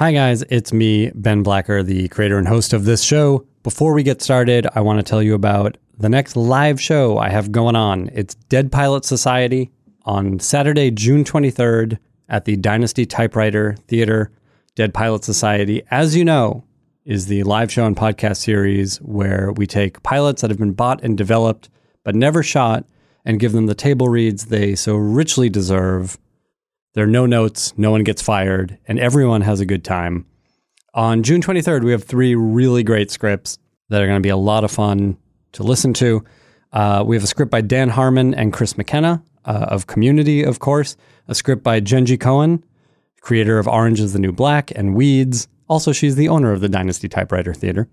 Hi, guys. It's me, Ben Blacker, the creator and host of this show. Before we get started, I want to tell you about the next live show I have going on. It's Dead Pilot Society on Saturday, June 23rd at the Dynasty Typewriter Theater. Dead Pilot Society, as you know, is the live show and podcast series where we take pilots that have been bought and developed but never shot and give them the table reads they so richly deserve. There are no notes, no one gets fired, and everyone has a good time. On June 23rd, we have three really great scripts that are going to be a lot of fun to listen to. Uh, we have a script by Dan Harmon and Chris McKenna uh, of Community, of course, a script by Jenji Kohan, creator of Orange is the New Black and Weeds. Also, she's the owner of the Dynasty Typewriter Theater.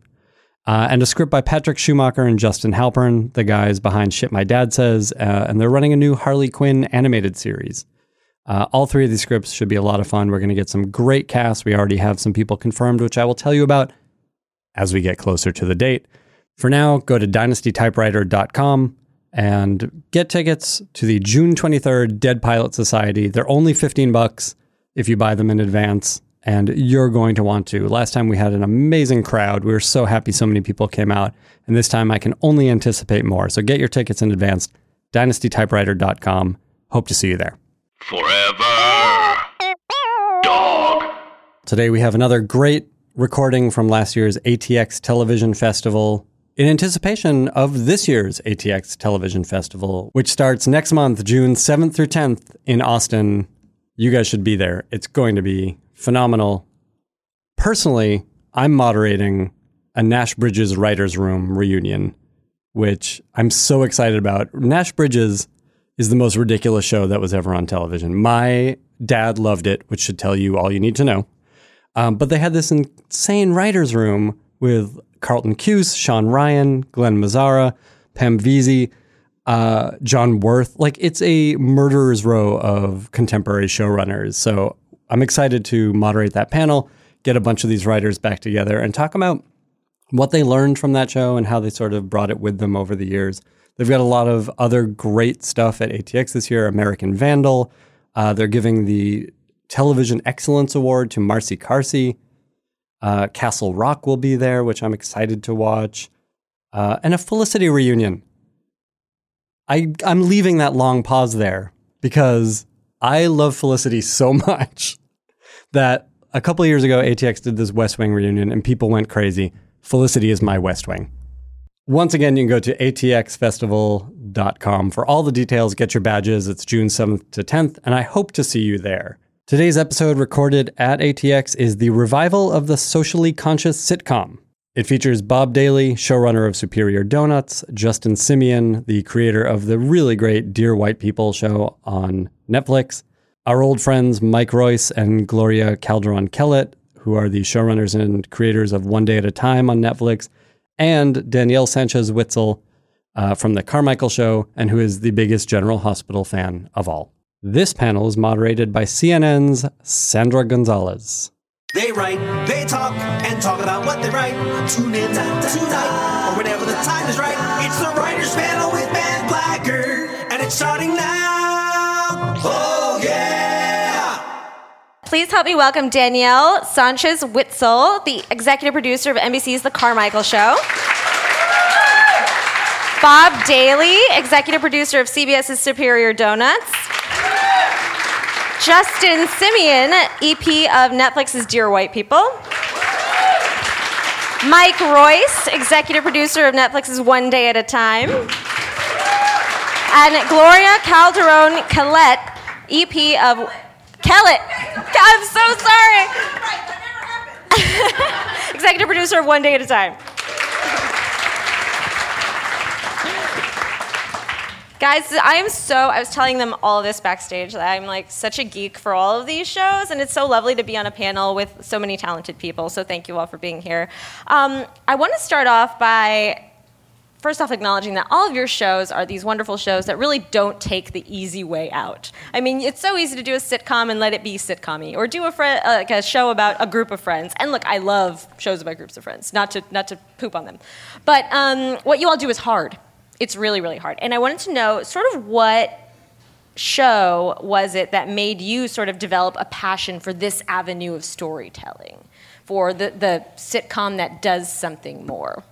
Uh, and a script by Patrick Schumacher and Justin Halpern, the guys behind Shit My Dad Says, uh, and they're running a new Harley Quinn animated series. Uh, all three of these scripts should be a lot of fun. We're going to get some great casts. We already have some people confirmed, which I will tell you about as we get closer to the date. For now, go to dynastytypewriter.com and get tickets to the June 23rd Dead Pilot Society. They're only 15 bucks if you buy them in advance, and you're going to want to. Last time we had an amazing crowd. We were so happy so many people came out, and this time I can only anticipate more. So get your tickets in advance, dynastytypewriter.com. Hope to see you there. Forever. Dog. Today we have another great recording from last year's ATX Television Festival in anticipation of this year's ATX Television Festival, which starts next month, June 7th through 10th in Austin. You guys should be there. It's going to be phenomenal. Personally, I'm moderating a Nash Bridges Writers Room reunion, which I'm so excited about. Nash Bridges is the most ridiculous show that was ever on television. My dad loved it, which should tell you all you need to know. Um, but they had this insane writers' room with Carlton Cuse, Shawn Ryan, Glen Mazzara, Pam Veasey, uh, John Wirth. Like it's a murderer's row of contemporary showrunners. So I'm excited to moderate that panel, get a bunch of these writers back together, and talk about what they learned from that show and how they sort of brought it with them over the years. They've got a lot of other great stuff at ATX this year. American Vandal. Uh, they're giving the Television Excellence Award to Marcy Carsey. Uh, Castle Rock will be there, which I'm excited to watch. Uh, and a Felicity reunion. I, I'm leaving that long pause there because I love Felicity so much that a couple years ago, ATX did this West Wing reunion and people went crazy. Felicity is my West Wing. Once again, you can go to atxfestival.com for all the details. Get your badges. It's June 7th to 10th, and I hope to see you there. Today's episode, recorded at ATX, is the revival of the socially conscious sitcom. It features Bob Daily, showrunner of Superior Donuts, Justin Simien, the creator of the really great Dear White People show on Netflix, our old friends Mike Royce and Gloria Calderon Kellett, who are the showrunners and creators of One Day at a Time on Netflix, and Danielle Sanchez Witzel uh, from The Carmichael Show, and who is the biggest General Hospital fan of all. This panel is moderated by CNN's Sandra Gonzalez. They write, they talk, and talk about what they write. Tune in tonight, or whenever the time is right. It's the Writers Panel with Ben Blacker, and it's starting now. Please help me welcome Danielle Sanchez Witzel, the executive producer of NBC's The Carmichael Show. Bob Daily, executive producer of CBS's Superior Donuts. Justin Simien, EP of Netflix's Dear White People. Mike Royce, executive producer of Netflix's One Day at a Time. And Gloria Calderon Kellett, EP of Kellett. I'm so sorry. executive producer One Day at a Time. Guys, I am so, I was telling them all this backstage that I'm like such a geek for all of these shows, and it's so lovely to be on a panel with so many talented people. So thank you all for being here. Um, I want to start off by first off acknowledging that all of your shows are these wonderful shows that really don't take the easy way out. I mean, it's so easy to do a sitcom and let it be sitcom or do a, fr- like a show about a group of friends. And look, I love shows about groups of friends, not to, not to poop on them. But um, what you all do is hard it's really, really hard. And I wanted to know sort of what show was it that made you sort of develop a passion for this avenue of storytelling, for the, the sitcom that does something more?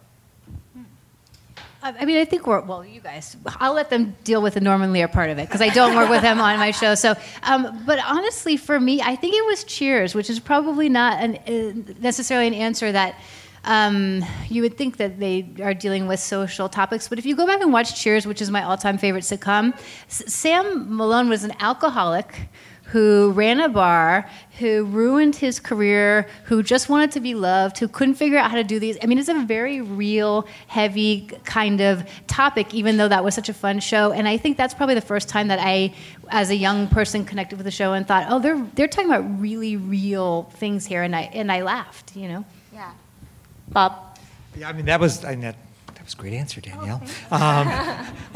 I mean, I think we're, well, you guys, I'll let them deal with the Norman Lear part of it because I don't work with him on my show. So, um, but honestly, for me, I think it was Cheers, which is probably not an, uh, necessarily an answer that um, you would think that they are dealing with social topics. But if you go back and watch Cheers, which is my all time favorite sitcom, S- Sam Malone was an alcoholic who ran a bar, who ruined his career, who just wanted to be loved, who couldn't figure out how to do these. I mean, it's a very real, heavy kind of topic, even though that was such a fun show. And I think that's probably the first time that I, as a young person, connected with the show and thought, oh, they're they're talking about really real things here, and I and I laughed, you know. Yeah. Bob? Yeah, I mean that was I mean, that, that was a great answer, Danielle. um,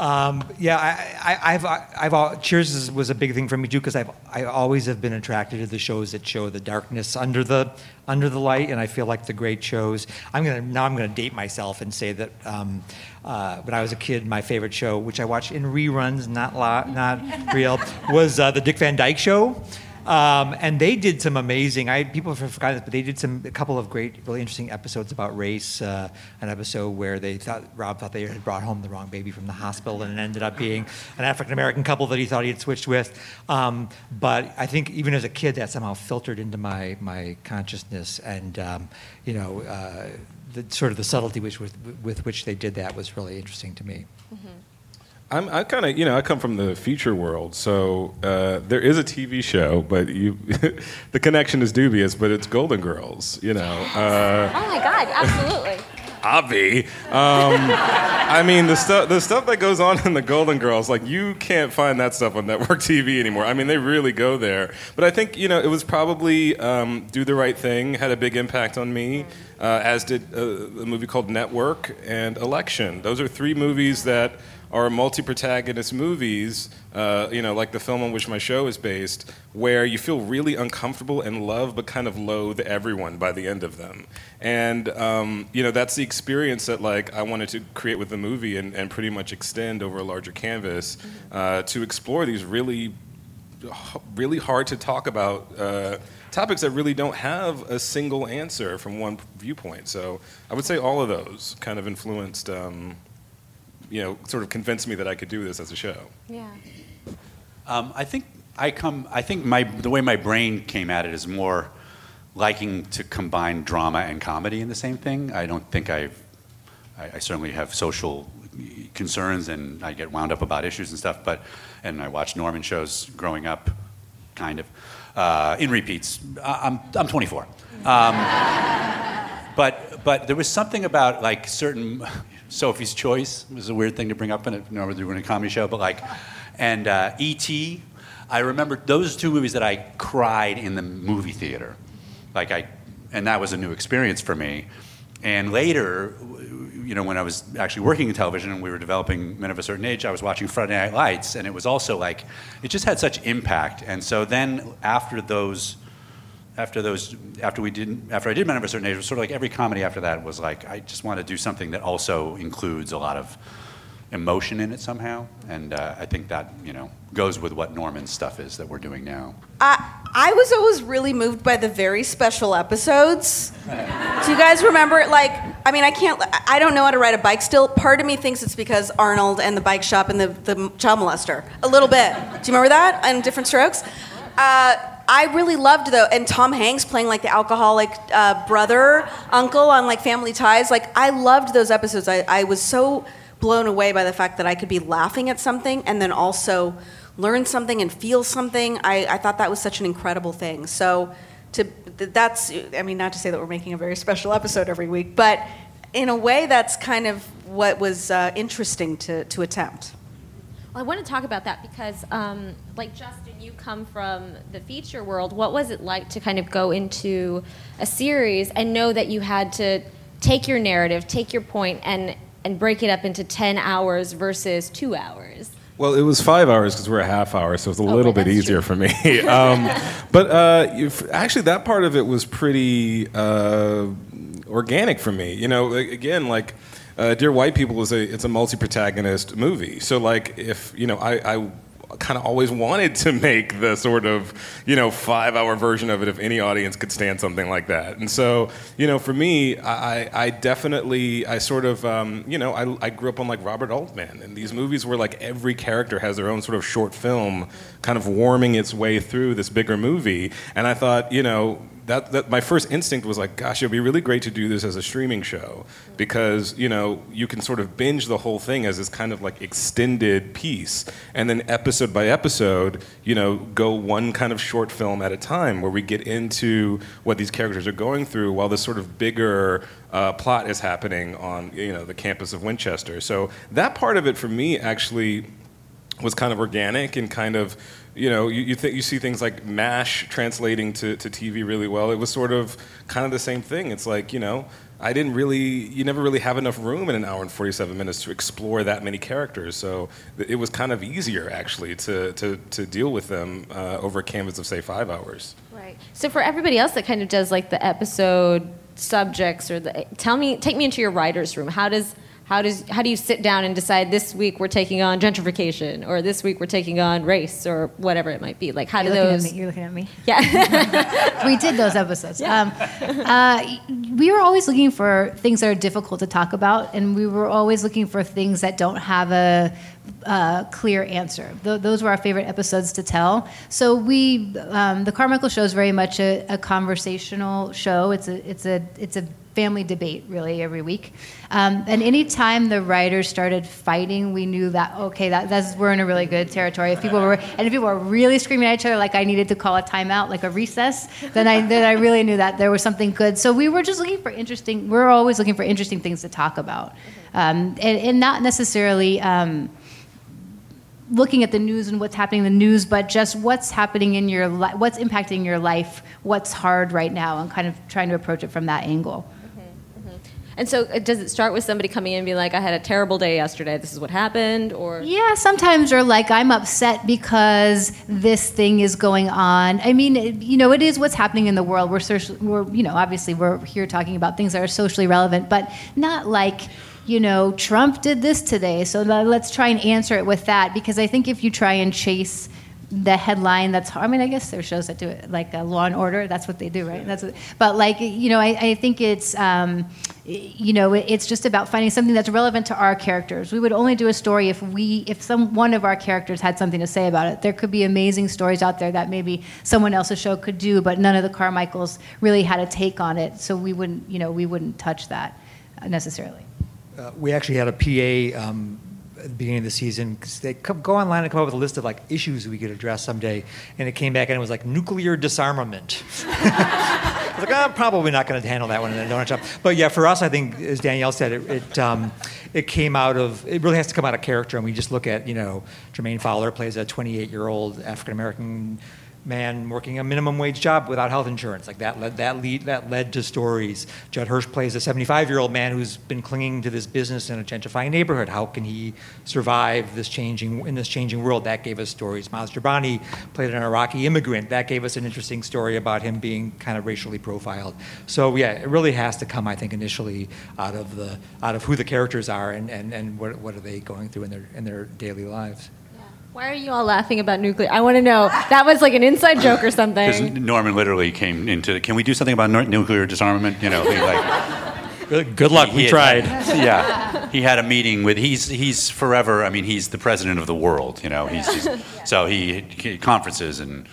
um, yeah, I, I, I've I've Cheers was a big thing for me too because I've I always have been attracted to the shows that show the darkness under the under the light, and I feel like the great shows. I'm gonna now I'm gonna date myself and say that um, uh, when I was a kid, my favorite show, which I watched in reruns, not la- not real, was uh, the Dick Van Dyke Show. Um, and they did some amazing. I people have forgotten this, but they did some a couple of great, really interesting episodes about race. Uh, an episode where they thought Rob thought they had brought home the wrong baby from the hospital, and it ended up being an African American couple that he thought he had switched with. Um, but I think even as a kid, that somehow filtered into my my consciousness, and um, you know, uh, the sort of the subtlety which with, with which they did that was really interesting to me. I'm, I kind of, you know, I come from the feature world, so uh, there is a TV show, but you, the connection is dubious. But it's Golden Girls, you know. Uh, Oh my God, absolutely. Avi. Um, I mean, the stuff the stuff that goes on in the Golden Girls, like you can't find that stuff on network TV anymore. I mean, they really go there. But I think you know it was probably um, Do the Right Thing had a big impact on me, uh, as did uh, a movie called Network and Election. Those are three movies that are multi-protagonist movies, uh, you know, like the film on which my show is based, where you feel really uncomfortable and love, but kind of loathe everyone by the end of them. And um, you know, that's the experience that like I wanted to create with the movie and, and pretty much extend over a larger canvas uh, to explore these really, really hard to talk about. Uh, Topics that really don't have a single answer from one viewpoint. So I would say all of those kind of influenced um, you know, sort of convinced me that I could do this as a show. Yeah. Um, I think I come. I think my the way my brain came at it is more liking to combine drama and comedy in the same thing. I don't think I've. I, I certainly have social concerns and I get wound up about issues and stuff. But and I watched Norman shows growing up, kind of uh, in repeats. I- I'm I'm 24. Um, but but there was something about like certain Sophie's Choice was a weird thing to bring up in a normally doing a comedy show, but like and uh, E.T. I remember those two movies that I cried in the movie theater, like I, and that was a new experience for me. And later, you know, when I was actually working in television and we were developing Men of a Certain Age, I was watching Friday Night Lights, and it was also like, it just had such impact. And so then after those after those after we didn't after I did Men of a Certain Age, it was sort of like every comedy after that was like I just want to do something that also includes a lot of emotion in it somehow, and uh, I think that you know goes with what Norman's stuff is that we're doing now. I, I was always really moved by the very special episodes. Do you guys remember? Like, I mean, I can't. I don't know how to ride a bike still. Part of me thinks it's because Arnold and the bike shop and the, the child molester. A little bit. Do you remember that? And Diff'rent Strokes. Uh, I really loved though, and Tom Hanks playing like the alcoholic uh, brother, uncle on like Family Ties. Like, I loved those episodes. I, I was so blown away by the fact that I could be laughing at something and then also learn something and feel something. I, I thought that was such an incredible thing. So to that's I mean not to say that we're making a very special episode every week, but in a way that's kind of what was uh, interesting to, to attempt. Well, I want to talk about that because, um, like Justin, you come from the feature world. What was it like to kind of go into a series and know that you had to take your narrative, take your point, and and break it up into ten hours versus two hours? Well, it was five hours because we're a half hour, so it's a Oh, little bit easier for me. um, but uh, actually, that part of it was pretty uh, organic for me. You know, again, like uh, Dear White People is a it's a multi-protagonist movie. So like, if you know, I, I kind of always wanted to make the sort of you know five hour version of it if any audience could stand something like that. And so you know, for me, I, I definitely I sort of um, you know I, I grew up on like Robert Altman and these movies where like every character has their own sort of short film, kind of warming its way through this bigger movie. And I thought you know that, that my first instinct was like, gosh, it'd be really great to do this as a streaming show because you know you can sort of binge the whole thing as this kind of like extended piece, and then episode by episode, you know, go one kind of short film at a time where we get into what these characters are going through while this sort of bigger uh, plot is happening on you know the campus of Winchester. So that part of it for me actually was kind of organic and kind of you know you you, you see things like mash translating to, to tv really well it was sort of kind of the same thing it's like you know i didn't really you never really have enough room in an hour and 47 minutes to explore that many characters so it was kind of easier actually to, to, to deal with them uh, over a canvas of say five hours Right. So for everybody else that kind of does like the episode subjects or the tell me take me into your writers room. How does how does how do you sit down and decide this week we're taking on gentrification or this week we're taking on race or whatever it might be? Like how You're do those at me. You're looking at me. Yeah. we did those episodes. Um, uh, we were always looking for things that are difficult to talk about, and we were always looking for things that don't have a, uh clear answer. Th- those were our favorite episodes to tell. So we, um, the Carmichael Show is very much a, a conversational show. It's a, it's a, it's a family debate really every week. Um, and anytime the writers started fighting, we knew that okay, that, that's we're in a really good territory. If people were and if people were really screaming at each other like I needed to call a timeout, like a recess, then I then I really knew that there was something good. So we were just looking for interesting. We're always looking for interesting things to talk about, um, and, and not necessarily. Um, looking at the news and what's happening in the news, but just what's happening in your life, what's impacting your life, what's hard right now, and kind of trying to approach it from that angle. And so uh, does it start with somebody coming in and being like, I had a terrible day yesterday. This is what happened, or Yeah, sometimes you're like, I'm upset because this thing is going on. I mean, you know, it is what's happening in the world. We're, social, we're, you know, obviously we're here talking about things that are socially relevant, but not like, you know, Trump did this today, so let's try and answer it with that. Because I think if you try and chase the headline that's I mean I guess there are shows that do it like uh, Law and Order that's what they do right? That's what, but like you know I, I think it's um, you know it's just about finding something that's relevant to our characters. We would only do a story if we if some one of our characters had something to say about it. There could be amazing stories out there that maybe someone else's show could do but none of the Carmichaels really had a take on it so we wouldn't you know we wouldn't touch that uh, necessarily. Uh, we actually had a PA um, the beginning of the season they come, go online and come up with a list of like issues we could address someday, and it came back and it was like nuclear disarmament. I was like, oh, probably not going to handle that one in a donut shop. But yeah, for us, I think as Danielle said, it it, um, it came out of it really has to come out of character, and we just look at you know Jermaine Fowler plays a 28 year old African American man working a minimum wage job without health insurance. Like that led that lead that led to stories. Judd Hirsch plays a 75 year old man who's been clinging to this business in a gentrifying neighborhood. How can he survive this changing in this changing world? That gave us stories. Maz Jobrani played an Iraqi immigrant. That gave us an interesting story about him being kind of racially profiled. So yeah, it really has to come, I think, initially out of the out of who the characters are and, and, and what, what are they going through in their in their daily lives. Why are you all laughing about nuclear? I want to know. That was like an inside joke or something. Because something. Norman literally came into, can we do something about nuclear disarmament? You know, he like. Good, good luck. he We had- tried. yeah, he had a meeting with. He's he's forever. I mean, he's the president of the world. You know, he's just, so he, he conferences and.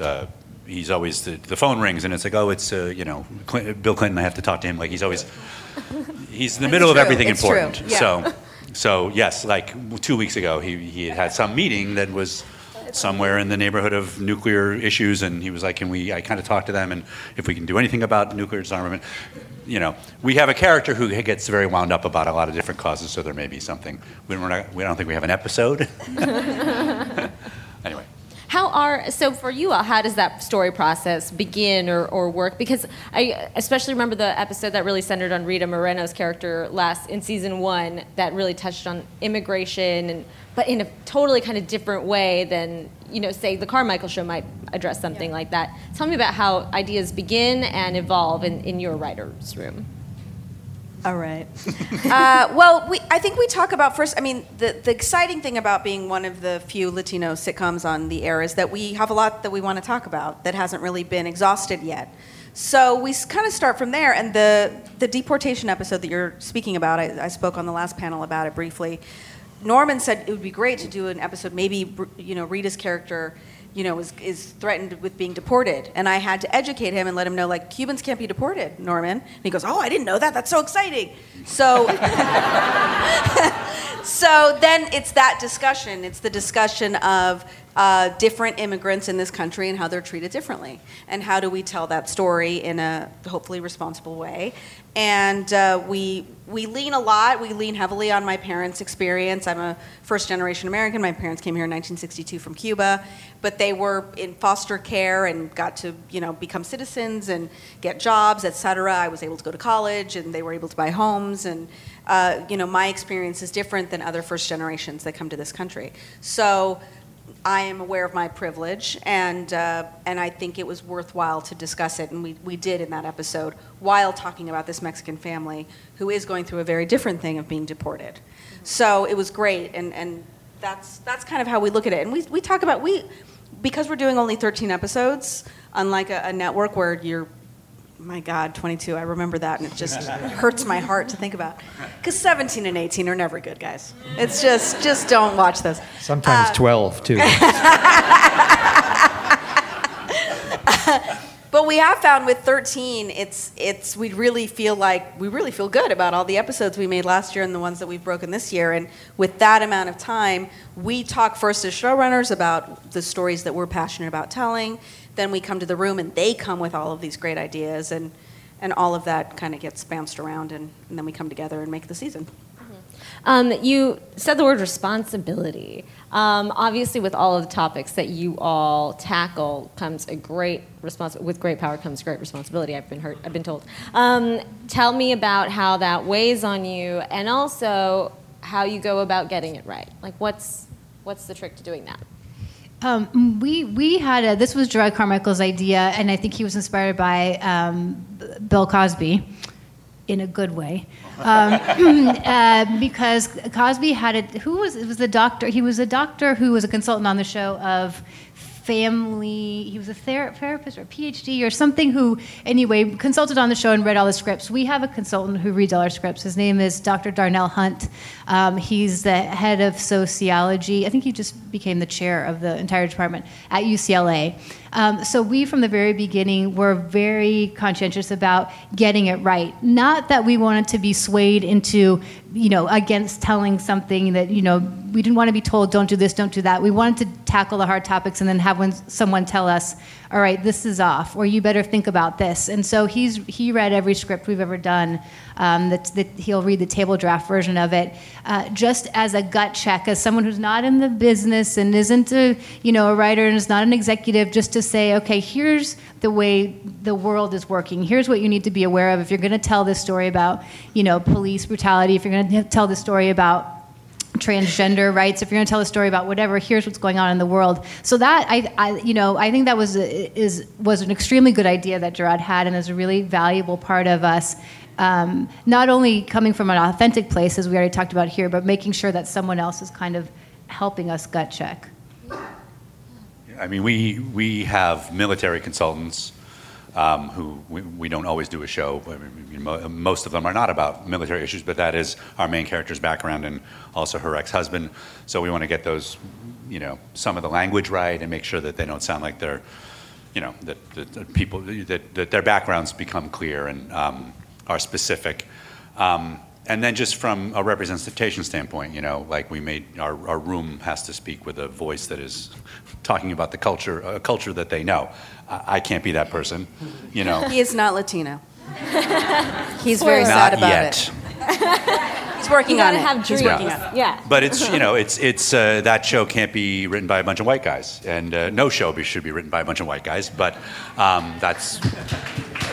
Uh, He's always the, the phone rings and it's like oh it's uh, you know Clint, Bill Clinton I have to talk to him like he's always he's in the middle of everything It's important Yeah. so so yes like two weeks ago he, he had had some meeting that was somewhere in the neighborhood of nuclear issues and he was like can we I kind of talked to them and if we can do anything about nuclear disarmament you know. We have a character who gets very wound up about a lot of different causes so there may be something. We don't, we don't think we have an episode. Anyway How are so for you all? How does that story process begin or, or work? Because I especially remember the episode that really centered on Rita Moreno's character last in season one that really touched on immigration and but in a totally kind of different way than you know say the Carmichael show might address something like that. Tell me about how ideas begin and evolve in, in your writers' room. All right. Uh, well, we, I think we talk about first. I mean, the, the exciting thing about being one of the few Latino sitcoms on the air is that we have a lot that we want to talk about that hasn't really been exhausted yet. So we kind of start from there. And the, the deportation episode that you're speaking about, I, I spoke on the last panel about it briefly. Norman said it would be great to do an episode, maybe, you know, Rita's character you know, is, is threatened with being deported. And I had to educate him and let him know, like, Cubans can't be deported, Norman. And he goes, Oh, I didn't know that. That's so exciting. So, so then it's that discussion. It's the discussion of uh, different immigrants in this country and how they're treated differently. And how do we tell that story in a hopefully responsible way? And uh, we, we lean a lot, we lean heavily on my parents' experience. I'm a first generation American. My parents came here in 1962 from Cuba, but they were in foster care and got to you know, become citizens and get jobs, etc. I was able to go to college and they were able to buy homes. And uh, you know, my experience is different than other first generations that come to this country. So I am aware of my privilege, and uh, and I think it was worthwhile to discuss it, and we, we did in that episode while talking about this Mexican family who is going through a very different thing of being deported. So it was great, and, and that's that's kind of how we look at it. And we, we talk about we because we're doing only 13 episodes, unlike a, a network where you're my God, 22. I remember that, and it just hurts my heart to think about. Because 17 and 18 are never good, guys. It's just, just don't watch those. Sometimes uh, 12, too. But we have found with 13, it's, it's, we really feel like, we really feel good about all the episodes we made last year and the ones that we've broken this year. And with that amount of time, we talk first as showrunners about the stories that we're passionate about telling. Then we come to the room and they come with all of these great ideas. And, and all of that kind of gets bounced around. And, and then we come together and make the season. Um, you said the word responsibility. Um, obviously, with all of the topics that you all tackle, comes a great respons- With great power comes great responsibility. I've been heard. I've been told. Um, tell me about how that weighs on you, and also how you go about getting it right. Like, what's what's the trick to doing that? Um, we we had a, this was Jerrod Carmichael's idea, and I think he was inspired by um, Bill Cosby, in a good way, um, uh, because Cosby had a who was it was the doctor. He was a doctor who was a consultant on the show of family. He was a ther- therapist or a PhD or something who, anyway, consulted on the show and read all the scripts. We have a consultant who reads all our scripts. His name is Dr. Darnell Hunt. Um, he's the head of sociology. I think he just became the chair of the entire department at UCLA. Um, so we, from the very beginning, were very conscientious about getting it right. Not that we wanted to be swayed into, you know, against telling something that, you know, we didn't want to be told, don't do this, don't do that. We wanted to tackle the hard topics and then have when someone tell us, all right, this is off, or you better think about this. And so he's he read every script we've ever done. Um, that, that he'll read the table draft version of it, uh, just as a gut check, as someone who's not in the business and isn't a you know a writer and is not an executive, just to say, okay, here's the way the world is working. Here's what you need to be aware of if you're going to tell this story about you know police brutality. If you're going to tell this story about transgender rights. If you're going to tell a story about whatever here's what's going on in the world. So that I, I you know i think that was is was an extremely good idea that Jerrod had and is a really valuable part of us um, not only coming from an authentic place as we already talked about here but making sure that someone else is kind of helping us gut check. I mean, we, we have military consultants um, who we, we don't always do a show. Most of them are not about military issues, but that is our main character's background and also her ex-husband. So we want to get those, you know, some of the language right and make sure that they don't sound like they're, you know, that, that, that people that, that their backgrounds become clear and um, are specific. Um, and then just from a representation standpoint, you know, like we made our, our room has to speak with a voice that is talking about the culture, a culture that they know. I, I can't be that person, you know. He is not Latino. He's very Not sad about yet. it. He's working You on gotta it. have He's dreams. working on it. Yeah. But it's you know it's it's uh, that show can't be written by a bunch of white guys, and uh, no show be, should be written by a bunch of white guys. But um, that's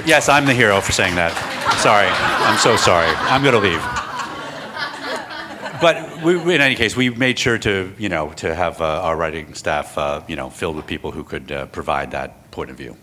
yes, I'm the hero for saying that. Sorry, I'm so sorry. I'm gonna leave. But we, in any case, we made sure to you know to have uh, our writing staff uh, you know filled with people who could uh, provide that point of view.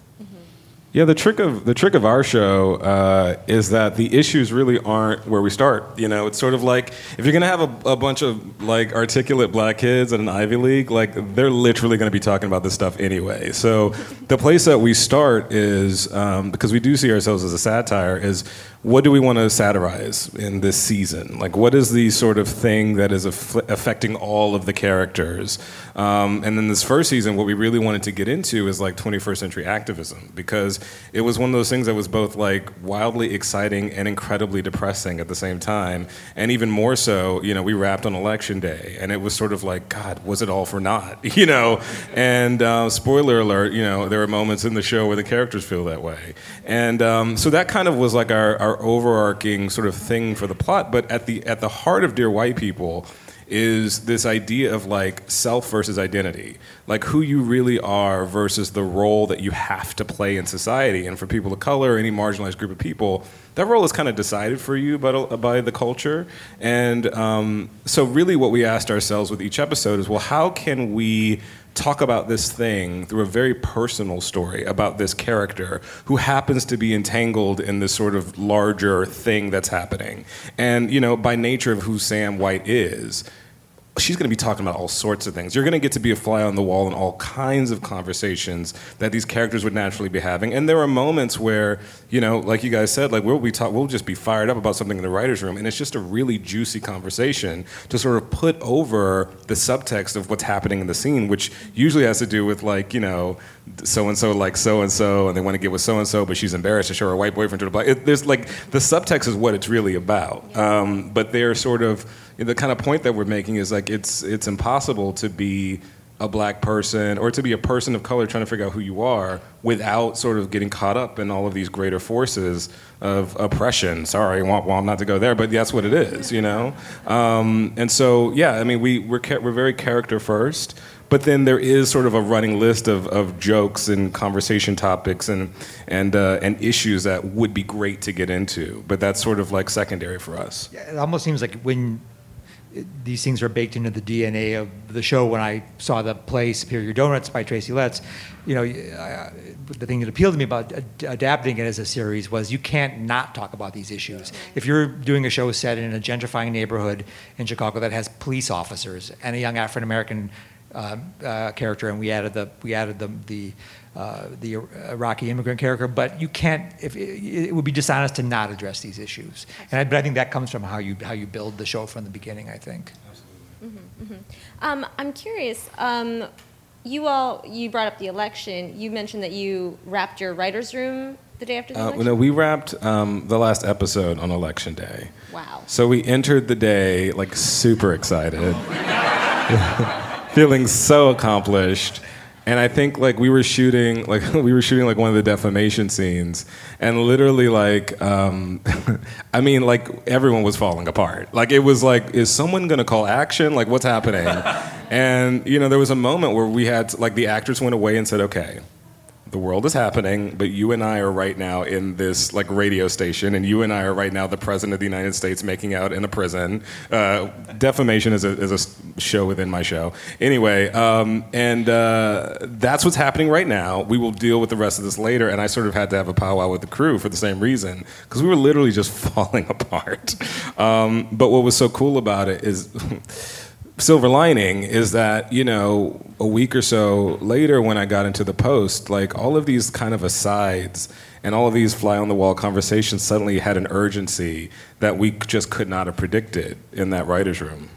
Yeah, the trick of the trick of our show uh, is that the issues really aren't where we start. You know, it's sort of like if you're gonna have a, a bunch of like articulate black kids at an Ivy League, like they're literally gonna be talking about this stuff anyway. So the place that we start is um, because we do see ourselves as a satire. Is what do we want to satirize in this season? Like, what is the sort of thing that is aff- affecting all of the characters? Um, and then this first season, what we really wanted to get into is like 21st century activism because it was one of those things that was both like wildly exciting and incredibly depressing at the same time. And even more so, you know, we wrapped on election day and it was sort of like, God, was it all for naught? You know? And uh, spoiler alert, you know, there are moments in the show where the characters feel that way. And um, so that kind of was like our, our overarching sort of thing for the plot. But at the, at the heart of Dear White People, is this idea of like self versus identity, like who you really are versus the role that you have to play in society. And for people of color, any marginalized group of people, that role is kind of decided for you by, by the culture. And um, so, really, what we asked ourselves with each episode is well, how can we talk about this thing through a very personal story about this character who happens to be entangled in this sort of larger thing that's happening. And, you know, by nature of who Sam White is, she's going to be talking about all sorts of things. You're going to get to be a fly on the wall in all kinds of conversations that these characters would naturally be having. And there are moments where, you know, like you guys said, like we'll be talk, we'll just be fired up about something in the writers' room, and it's just a really juicy conversation to sort of put over the subtext of what's happening in the scene, which usually has to do with like, you know, so and so like so and so, and they want to get with so and so, but she's embarrassed to show her white boyfriend to the black. It, there's like the subtext is what it's really about, um, but they're sort of the kind of point that we're making is like it's it's impossible to be a black person or to be a person of color trying to figure out who you are without sort of getting caught up in all of these greater forces of oppression. Sorry, well, well not to go there, but that's what it is, you know. Um, and so, yeah, I mean, we we're we're very character first, but then there is sort of a running list of, of jokes and conversation topics and and uh, and issues that would be great to get into, but that's sort of like secondary for us. Yeah, it almost seems like when these things are baked into the DNA of the show. When I saw the play Superior Donuts by Tracy Letts, you know, I, the thing that appealed to me about ad- adapting it as a series was you can't not talk about these issues. If you're doing a show set in a gentrifying neighborhood in Chicago that has police officers and a young African American uh, uh, character, and we added the we added the the uh, the Iraqi immigrant character, but you can't. If it, it would be dishonest to not address these issues, and I, but I think that comes from how you how you build the show from the beginning. I think. Um, I'm curious. Um, you all, you brought up the election. You mentioned that you wrapped your writers' room the day after the Uh, election. no, we wrapped um, the last episode on election day. Wow. So we entered the day like super excited, feeling so accomplished. And I think like we were shooting like we were shooting like one of the defamation scenes, and literally like um, I mean like everyone was falling apart. Like it was like is someone gonna call action? Like what's happening? and you know there was a moment where we had like the actors went away and said okay the world is happening, but you and I are right now in this like radio station, and you and I are right now the president of the United States making out in a prison. Uh, defamation is a, is a show within my show. Anyway, um, and uh, that's what's happening right now. We will deal with the rest of this later, and I sort of had to have a powwow with the crew for the same reason because we were literally just falling apart. Um, but what was so cool about it is. silver lining is that you know a week or so later when i got into the post like all of these kind of asides and all of these fly on the wall conversations suddenly had an urgency that we just could not have predicted in that writers room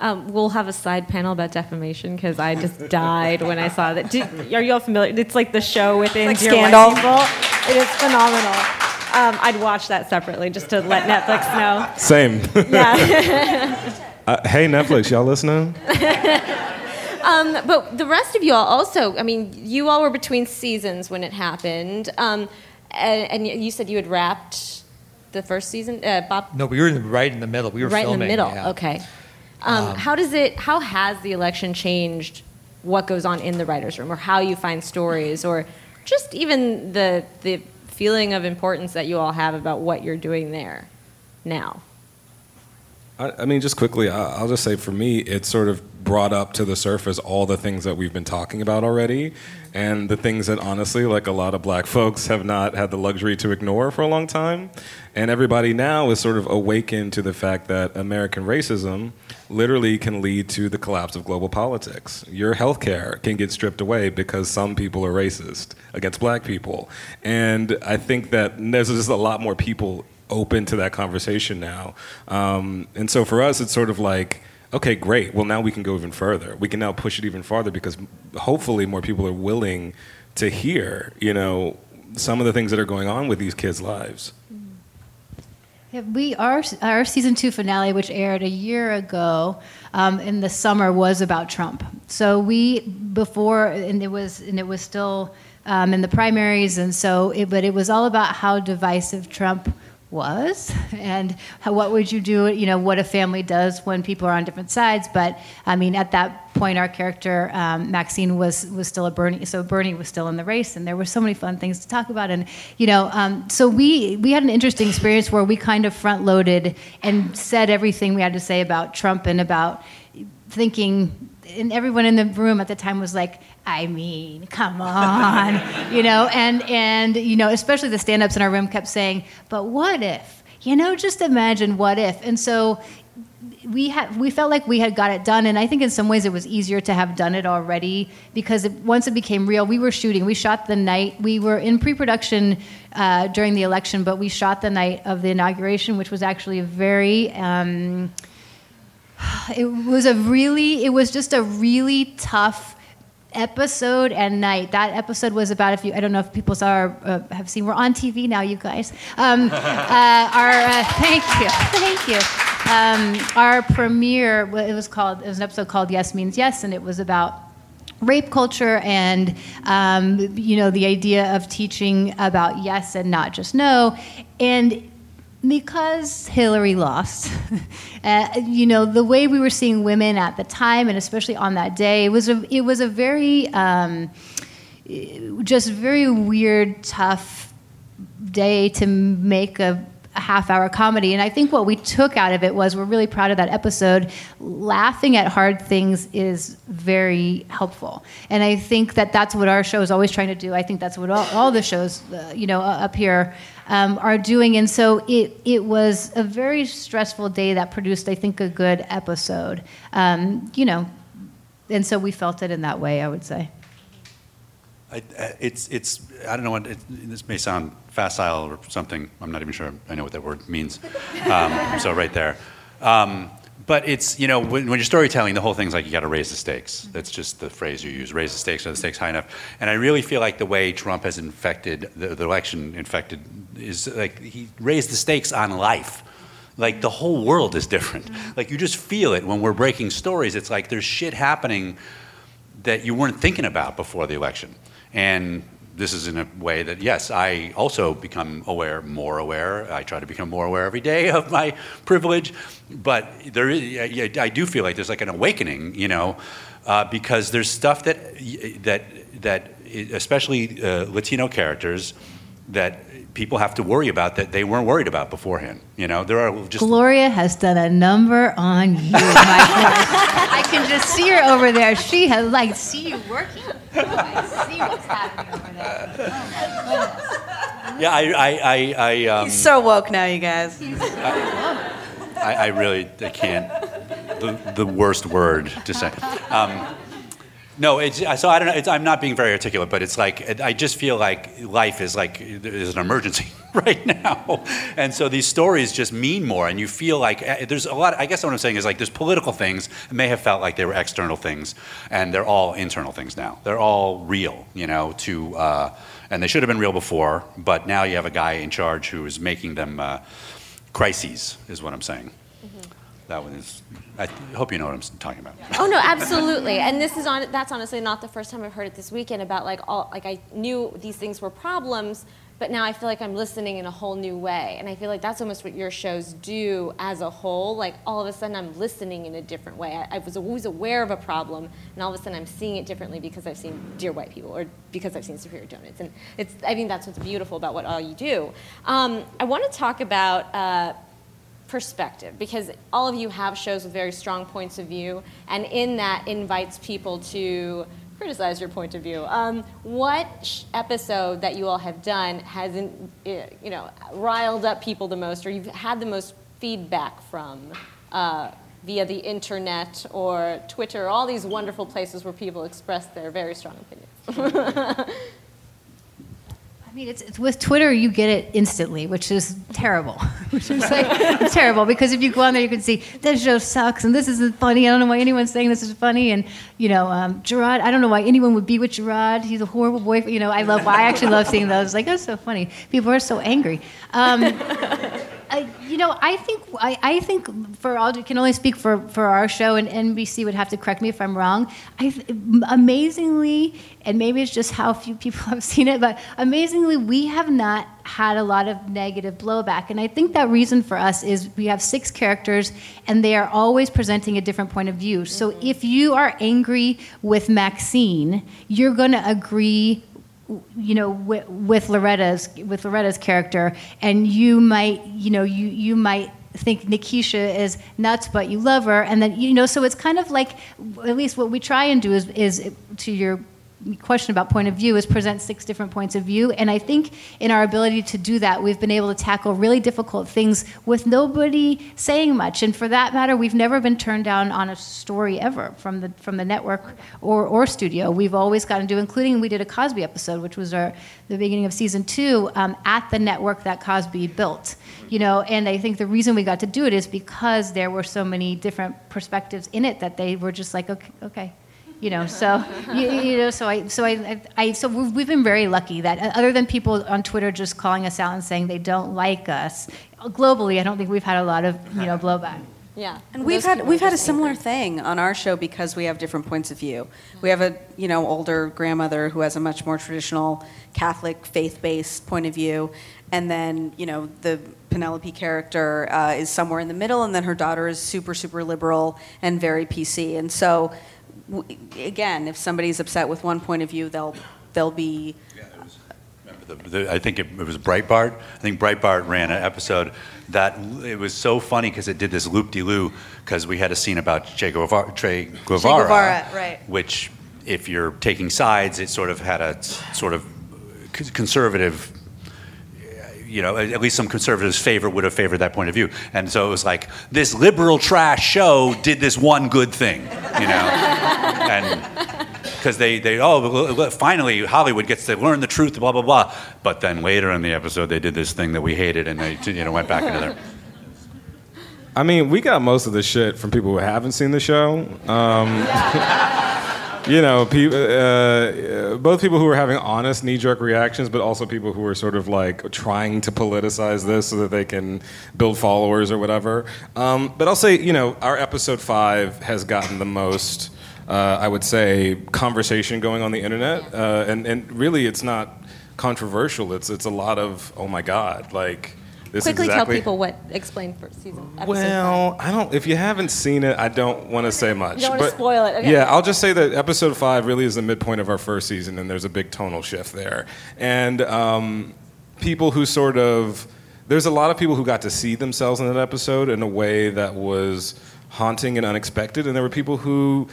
Um, we'll have a side panel about defamation because I just died when I saw that. Did, are you all familiar? It's like the show within Like Dear Scandal. It is phenomenal. Um, I'd watch that separately just to let Netflix know. same Yeah. uh, hey netflix y'all listening Um, but the rest of you all also, I mean, you all were between seasons when it happened. Um, and, and you said you had wrapped the first season. Uh, Bob, No, we were in- right in the middle. We were right filming. in the middle. yeah. Okay. Um, how does it? How has the election changed what goes on in the writers' room, or how you find stories, or just even the the feeling of importance that you all have about what you're doing there now? I, I mean, just quickly, I, I'll just say for me, it sort of brought up to the surface all the things that we've been talking about already, and the things that honestly, like a lot of black folks, have not had the luxury to ignore for a long time. And everybody now is sort of awakened to the fact that American racism literally can lead to the collapse of global politics. Your health care can get stripped away because some people are racist against black people. And I think that there's just a lot more people open to that conversation now. Um, and so for us, it's sort of like, okay, great. Well, now we can go even further. We can now push it even farther because hopefully more people are willing to hear, you know, some of the things that are going on with these kids' lives. Yeah, we our our season two finale, which aired a year ago um, in the summer, was about Trump. So we before and it was and it was still um, in the primaries, and so it, but it was all about how divisive Trump was and how, what would you do you know what a family does when people are on different sides but i mean at that point our character um, maxine was was still a bernie so bernie was still in the race and there were so many fun things to talk about and you know um, so we we had an interesting experience where we kind of front loaded and said everything we had to say about trump and about thinking and everyone in the room at the time was like I mean, come on, you know, and and you know, especially the stand-ups in our room kept saying, "But what if?" You know, just imagine what if. And so we had we felt like we had got it done, and I think in some ways it was easier to have done it already because it, once it became real, we were shooting. We shot the night we were in pre-production uh, during the election, but we shot the night of the inauguration, which was actually a very. Um, it was a really it was just a really tough episode and night. That episode was about if you I don't know if people saw or uh, have seen. We're on TV now, you guys. Um, uh, our uh, thank you, thank you. Um, our premiere it was called it was an episode called Yes Means Yes, and it was about rape culture and um, you know the idea of teaching about yes and not just no and because Hillary lost, uh, you know, the way we were seeing women at the time, and especially on that day, it was a, it was a very, um, just very weird, tough day to make a, a half hour comedy. And I think what we took out of it was we're really proud of that episode. Laughing at hard things is very helpful. And I think that that's what our show is always trying to do. I think that's what all, all the shows, uh, you know, up here um, are doing. And so it, it was a very stressful day that produced, I think, a good episode. Um, you know, and so we felt it in that way, I would say. I, it's, it's, I don't know what, it, this may sound facile or something. I'm not even sure I know what that word means. Um, so right there. Um, but it's, you know, when, when, you're storytelling, the whole thing's like you got to raise the stakes. That's just the phrase you use raise the stakes, are the stakes high enough? And I really feel like the way Trump has infected, the, the election infected, is like he raised the stakes on life like the whole world is different. Like you just feel it when we're breaking stories. It's like there's shit happening that you weren't thinking about before the election. And this is in a way that, yes, I also become aware, more aware. I try to become more aware every day of my privilege. But there is, I do feel like there's like an awakening, you know, uh, because there's stuff that, that, that especially uh, Latino characters, that people have to worry about that they weren't worried about beforehand. You know, there are just Gloria has done a number on you, my I can just see her over there. She has like see you working. I see what's happening over there. Oh, yeah, I, I, I, I um, He's so woke now, you guys. I, I, really I can't. The, the worst word to say. Um, no, it's, so I don't know. I'm not being very articulate, but it's like I just feel like life is like there's an emergency right now, and so these stories just mean more, and you feel like eh, there's a lot. I guess what I'm saying is like there's political things that may have felt like they were external things, and they're all internal things now. They're all real, you know. To uh, and they should have been real before, but now you have a guy in charge who is making them uh, crises, is what I'm saying. That one is I hope you know what I'm talking about. Oh no, absolutely. And this is on. That's honestly not the first time I've heard it this weekend about like all. Like I knew these things were problems, but now I feel like I'm listening in a whole new way. And I feel like that's almost what your shows do as a whole. Like all of a sudden I'm listening in a different way. I, I was always aware of a problem, and all of a sudden I'm seeing it differently because I've seen Dear White People or because I've seen Superior Donuts. And it's. I think that's what's beautiful about what all you do. Um, I want to talk about. Uh, perspective because all of you have shows with very strong points of view, and in that invites people to criticize your point of view. Um, what episode that you all have done has, eh, you know, riled up people the most, or you've had the most feedback from uh, via the internet or Twitter, all these wonderful places where people express their very strong opinions? I mean, it's, it's with Twitter, you get it instantly, which is terrible. which is like terrible because if you go on there, you can see this show sucks and this isn't funny. I don't know why anyone's saying this is funny. And you know, um, Jerrod, I don't know why anyone would be with Jerrod. He's a horrible boyfriend. You know, I love. I actually love seeing those. Like that's so funny. People are so angry. Um, I, you know, I think I, I think for all can only speak for, for our show, and NBC would have to correct me if I'm wrong. I amazingly, and maybe it's just how few people have seen it, but amazingly, we have not had a lot of negative blowback, and I think that reason for us is we have six characters, and they are always presenting a different point of view. So mm-hmm. if you are angry with Maxine, you're going to agree you know with, with Loretta's with Loretta's character and you might you know you you might think Nekeisha is nuts but you love her and then you know so it's kind of like at least what we try and do is is to your question about point of view is present six different points of view. And i think in our ability to do that we've been able to tackle really difficult things with nobody saying much. And for that matter we've never been turned down on a story ever from the from the network or, or studio. We've always gotten to do including we did a cosby episode which was our the beginning of season two um, at the network that cosby built you know? And i think the reason we got to do it is because there were so many different perspectives in it that they were just like okay okay you know so you, you, know so i so I, I so we've, we've been very lucky that uh, other than people on twitter just calling us out and saying they don't like us globally i don't think we've had a lot of you know blowback. Yeah. And we've had we've had a similar thing on our show because we have different points of view. We have a you know older grandmother who has a much more traditional Catholic faith-based point of view, and then you know the Penelope character uh, is somewhere in the middle, and then her daughter is super super liberal and very PC. And so, w- again, if somebody's upset with one point of view, they'll they'll be The, the, I think it, it was Breitbart. I think Breitbart ran an episode that it was so funny because it did this loop de loo because we had a scene about Che Guevara, che Guevara, Guevara, right. which, if you're taking sides, it sort of had a sort of conservative. You know, at least some conservatives favor would have favored that point of view, and so it was like this liberal trash show did this one good thing, you know, and because they, they oh l- l- finally Hollywood gets to learn the truth blah blah blah. But then later in the episode they did this thing that we hated and they you know went back into their I mean, we got most of the shit from people who haven't seen the show. Um, you know, pe- uh, uh, both people who were having honest knee-jerk reactions, but also people who were sort of like trying to politicize this so that they can build followers or whatever. Um, but I'll say, you know, our episode five has gotten the most. Uh, I would say conversation going on the internet, uh, and and really it's not controversial. It's it's a lot of oh my god, like this quickly exactly tell people what explain for season episode well, I don't. If you haven't seen it, I don't want to say much. You don't but- spoil it, okay. Yeah, I'll just say that episode five really is the midpoint of our first season, and there's a big tonal shift there. And um, people who sort of there's a lot of people who got to see themselves in that episode in a way that was haunting and unexpected, and there were people who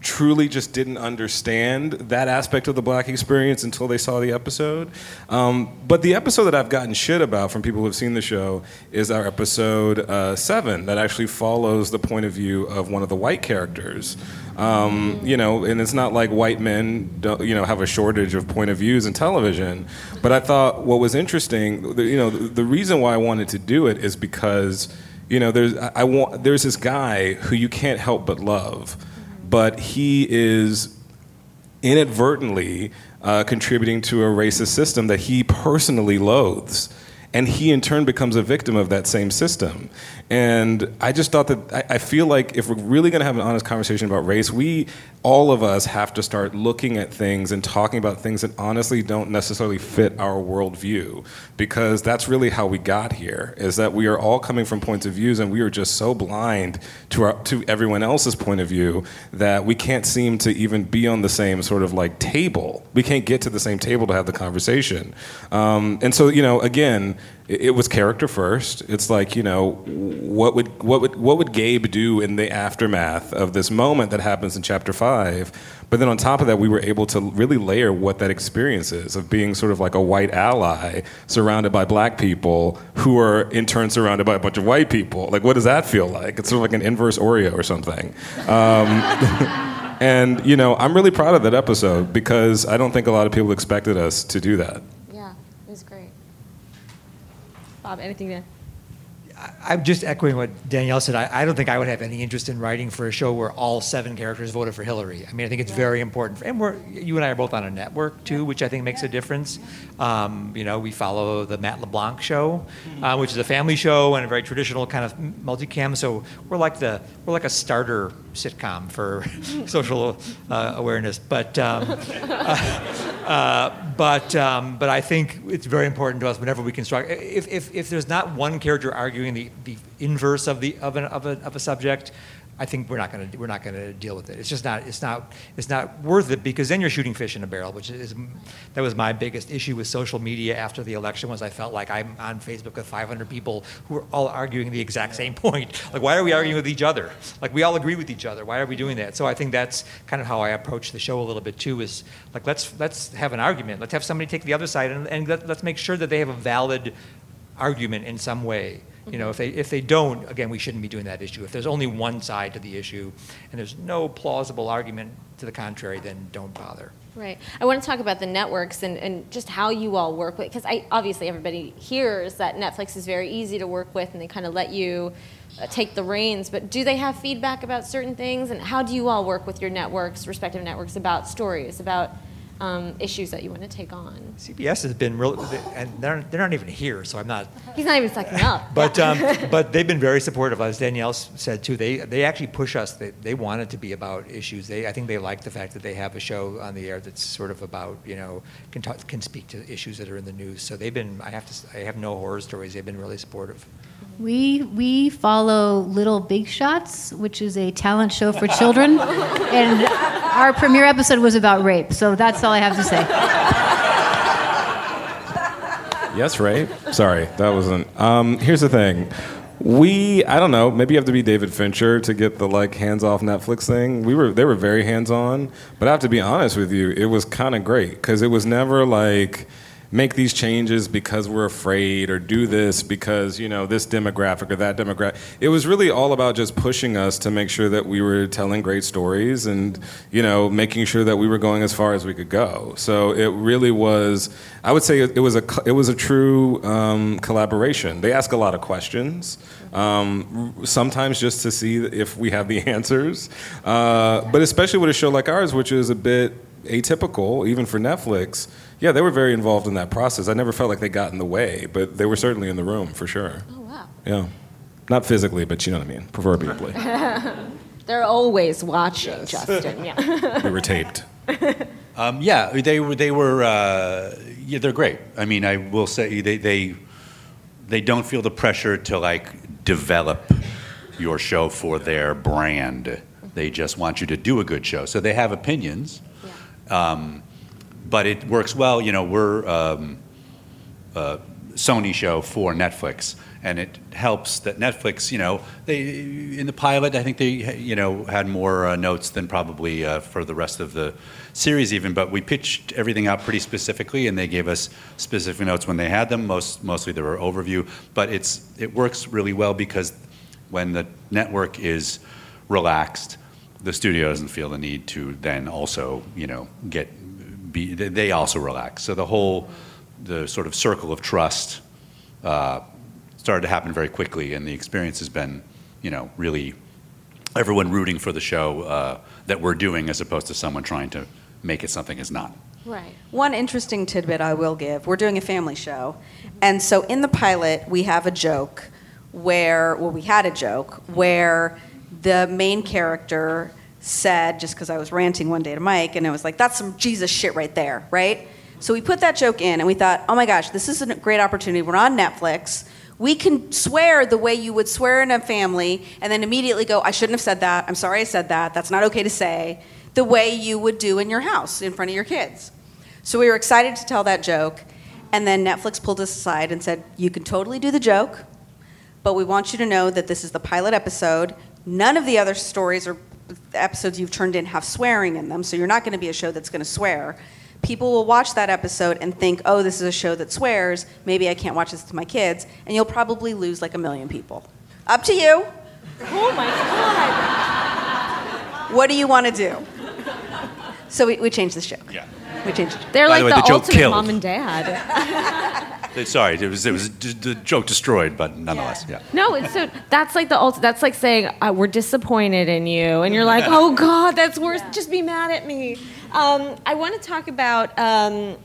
truly just didn't understand that aspect of the black experience until they saw the episode. Um, but the episode that I've gotten shit about from people who have seen the show is our episode uh, seven that actually follows the point of view of one of the white characters. Um, you know, and it's not like white men, don't, you know, have a shortage of point of views in television. But I thought what was interesting, you know, the, reason why I wanted to do it is because, you know, there's I want there's this guy who you can't help but love, but he is inadvertently uh, contributing to a racist system that he personally loathes. And he in turn becomes a victim of that same system. And I just thought that I, I feel like if we're really going to have an honest conversation about race, we, all of us, have to start looking at things and talking about things that honestly don't necessarily fit our worldview. Because that's really how we got here, is that we are all coming from points of views and we are just so blind to, our, to everyone else's point of view that we can't seem to even be on the same sort of like table. We can't get to the same table to have the conversation. Um, and so, you know, again, it, was character first. It's like you know, what would what would what would Gabe do in the aftermath of this moment that happens in chapter five? But then on top of that, we were able to really layer what that experience is of being sort of like a white ally surrounded by black people who are in turn surrounded by a bunch of white people. Like, what does that feel like? It's sort of like an inverse Oreo or something. Um, and, you know, I'm really proud of that episode because I don't think a lot of people expected us to do that. Yeah, it was great. Bob, anything to? I'm just echoing what Danielle said. I, I don't think I would have any interest in writing for a show where all seven characters voted for Hillary. I mean, I think it's very important. For, and we're, you and I are both on a network, too, which I think makes a difference. Um, you know, we follow the Matt LeBlanc show, uh, which is a family show and a very traditional kind of multicam. So we're like the we're like a starter sitcom for social uh, awareness. But um, uh, but um, but I think it's very important to us whenever we construct. If, if, if there's not one character arguing the, the inverse of the of, an, of, a, of a subject, I think we're not going to we're not going to deal with it. It's just not it's not it's not worth it because then you're shooting fish in a barrel, which is that was my biggest issue with social media after the election was I felt like I'm on Facebook with 500 people who are all arguing the exact same point. Like why are we arguing with each other? Like we all agree with each other. Why are we doing that? So I think that's kind of how I approach the show a little bit too. Is like let's let's have an argument. Let's have somebody take the other side and, and let, let's make sure that they have a valid argument in some way. You know, if they if they don't, again, we shouldn't be doing that issue. If there's only one side to the issue, and there's no plausible argument to the contrary, then don't bother. Right. I want to talk about the networks and, and just how you all work with, because I obviously everybody hears that Netflix is very easy to work with and they kind of let you uh, take the reins. But do they have feedback about certain things? And how do you all work with your networks, respective networks, about stories, about um, issues that you want to take on? CBS has been real, and they're, they're not even here, so I'm not. He's not even sucking up. But um, but they've been very supportive, as Danielle said too. They they actually push us. They they want it to be about issues. They I think they like the fact that they have a show on the air that's sort of about you know can talk, can speak to issues that are in the news. So they've been. I have to. I have no horror stories. They've been really supportive. We we follow Little Big Shots, which is a talent show for children, and our premiere episode was about rape. So that's all I have to say. Yes, right? Sorry, that wasn't. Um, here's the thing. We, I don't know, maybe you have to be David Fincher to get the like hands off Netflix thing. We were, they were very hands on, but I have to be honest with you, it was kind of great because it was never like, make these changes because we're afraid or do this because you know this demographic or that demographic. It was really all about just pushing us to make sure that we were telling great stories and you know making sure that we were going as far as we could go. So it really was i would say it, was a it was a true um, collaboration. They ask a lot of questions um, sometimes just to see if we have the answers. Uh, but especially with a show like ours which is a bit atypical even for netflix yeah, they were very involved in that process. I never felt like they got in the way, but they were certainly in the room for sure. Oh, wow. Yeah. Not physically, but you know what I mean, proverbially. They're always watching, Justin. Yeah. we were taped. Um, yeah, they were. They were. Uh, yeah, they're great. I mean, I will say they they they don't feel the pressure to like develop your show for their brand. They just want you to do a good show. So they have opinions, um, but it works well. You know, we're um, a Sony show for Netflix, and it helps that Netflix. You know, they in the pilot, I think they you know had more uh, notes than probably uh, for the rest of the series even. But we pitched everything out pretty specifically, and they gave us specific notes when they had them. Most mostly they were overview, but it's it works really well because when the network is relaxed, the studio doesn't feel the need to then also you know get be they- also relax. So the whole the sort of circle of trust uh, started to happen very quickly, and the experience has been you know really everyone rooting for the show uh, that we're doing as opposed to someone trying to make it something it's not. right. One interesting tidbit I will give we're doing a family show. And so in the pilot, we have a joke where, well, we had a joke where the main character said, just because I was ranting one day to Mike, and it was like, that's some Jesus shit right there, right? So we put that joke in and we thought, oh my gosh, this is a great opportunity. We're on Netflix. We can swear the way you would swear in a family and then immediately go, I shouldn't have said that. I'm sorry I said that. That's not okay to say. The way you would do in your house in front of your kids. So we were excited to tell that joke. And then Netflix pulled us aside and said, You can totally do the joke, but we want you to know that this is the pilot episode. None of the other stories or episodes you've turned in have swearing in them, so you're not going to be a show that's going to swear. People will watch that episode and think, oh, this is a show that swears. Maybe I can't watch this to my kids. And you'll probably lose like a million people. Up to you. Oh my god. What do you want to do? So we, we changed the show. Yeah. We changed it. They're By like the the, way, the joke ultimate killed. mom and dad. Sorry, it was it was d- the joke destroyed, but nonetheless, yeah. No, it's so that's like the ult- that's like saying uh, we're disappointed in you, and you're like, oh god, that's worse. Just be mad at me. Um, I want to talk about um,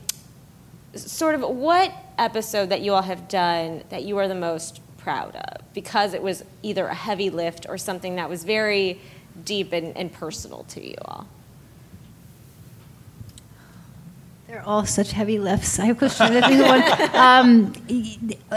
sort of what episode that you all have done that you are the most proud of because it was either a heavy lift or something that was very deep and, and personal to you all. They're all such heavy lifts. I was trying to of one. Um,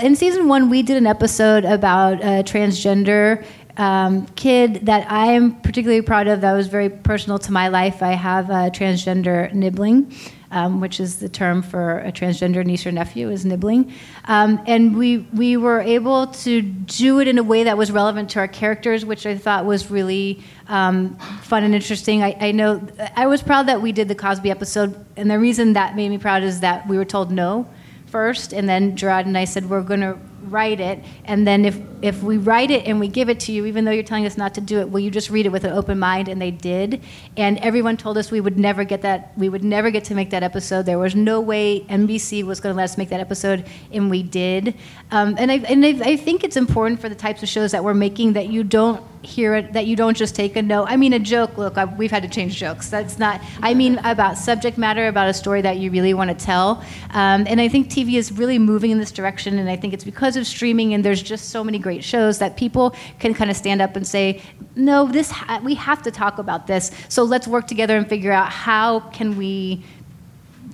in season one, we did an episode about a transgender um, kid that I am particularly proud of. That was very personal to my life. I have a transgender nibbling. Um, which is the term for a transgender niece or nephew is nibbling, um, and we we were able to do it in a way that was relevant to our characters, which I thought was really um, fun and interesting. I, I know I was proud that we did the Cosby episode, and the reason that made me proud is that we were told no first, and then Jerrod and I said we're going to write it, and then if if we write it and we give it to you, even though you're telling us not to do it, will you just read it with an open mind? And they did, and everyone told us we would never get that, we would never get to make that episode. There was no way NBC was going to let us make that episode, and we did. Um, and I and I, I think it's important for the types of shows that we're making that you don't hear it, that you don't just take a no. I mean, a joke. Look, I, we've had to change jokes. That's not. I mean, about subject matter, about a story that you really want to tell. Um, and I think TV is really moving in this direction, and I think it's because of streaming. And there's just so many great shows that people can kind of stand up and say, no, this ha- we have to talk about this. So let's work together and figure out how can we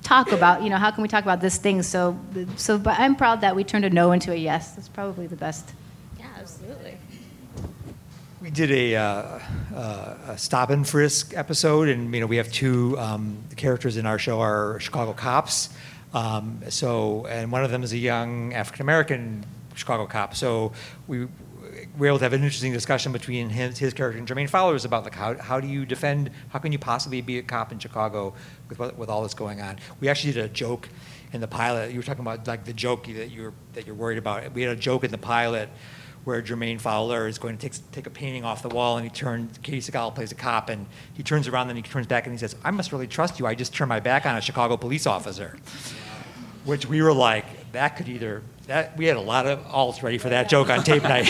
talk about you know how can we talk about this thing so so but i'm proud that we turned a no into a yes that's probably the best Yeah, absolutely. We did a, uh, uh, a stop and frisk episode, and you know we have two um, characters in our show are Chicago cops. Um, so, and one of them is a young African American Chicago cop. So we were able to have an interesting discussion between his, his character and Jermaine Fowler's about like how, how do you defend, how can you possibly be a cop in Chicago with with all this going on? We actually did a joke in the pilot. You were talking about like the joke that you're that you're worried about. We had a joke in the pilot where Jermaine Fowler is going to take, take a painting off the wall and he turns, Katey Sagal plays a cop and he turns around and he turns back and he says, I must really trust you. I just turned my back on a Chicago police officer. Which we were like, that could either, that we had a lot of alts ready for that joke on tape night.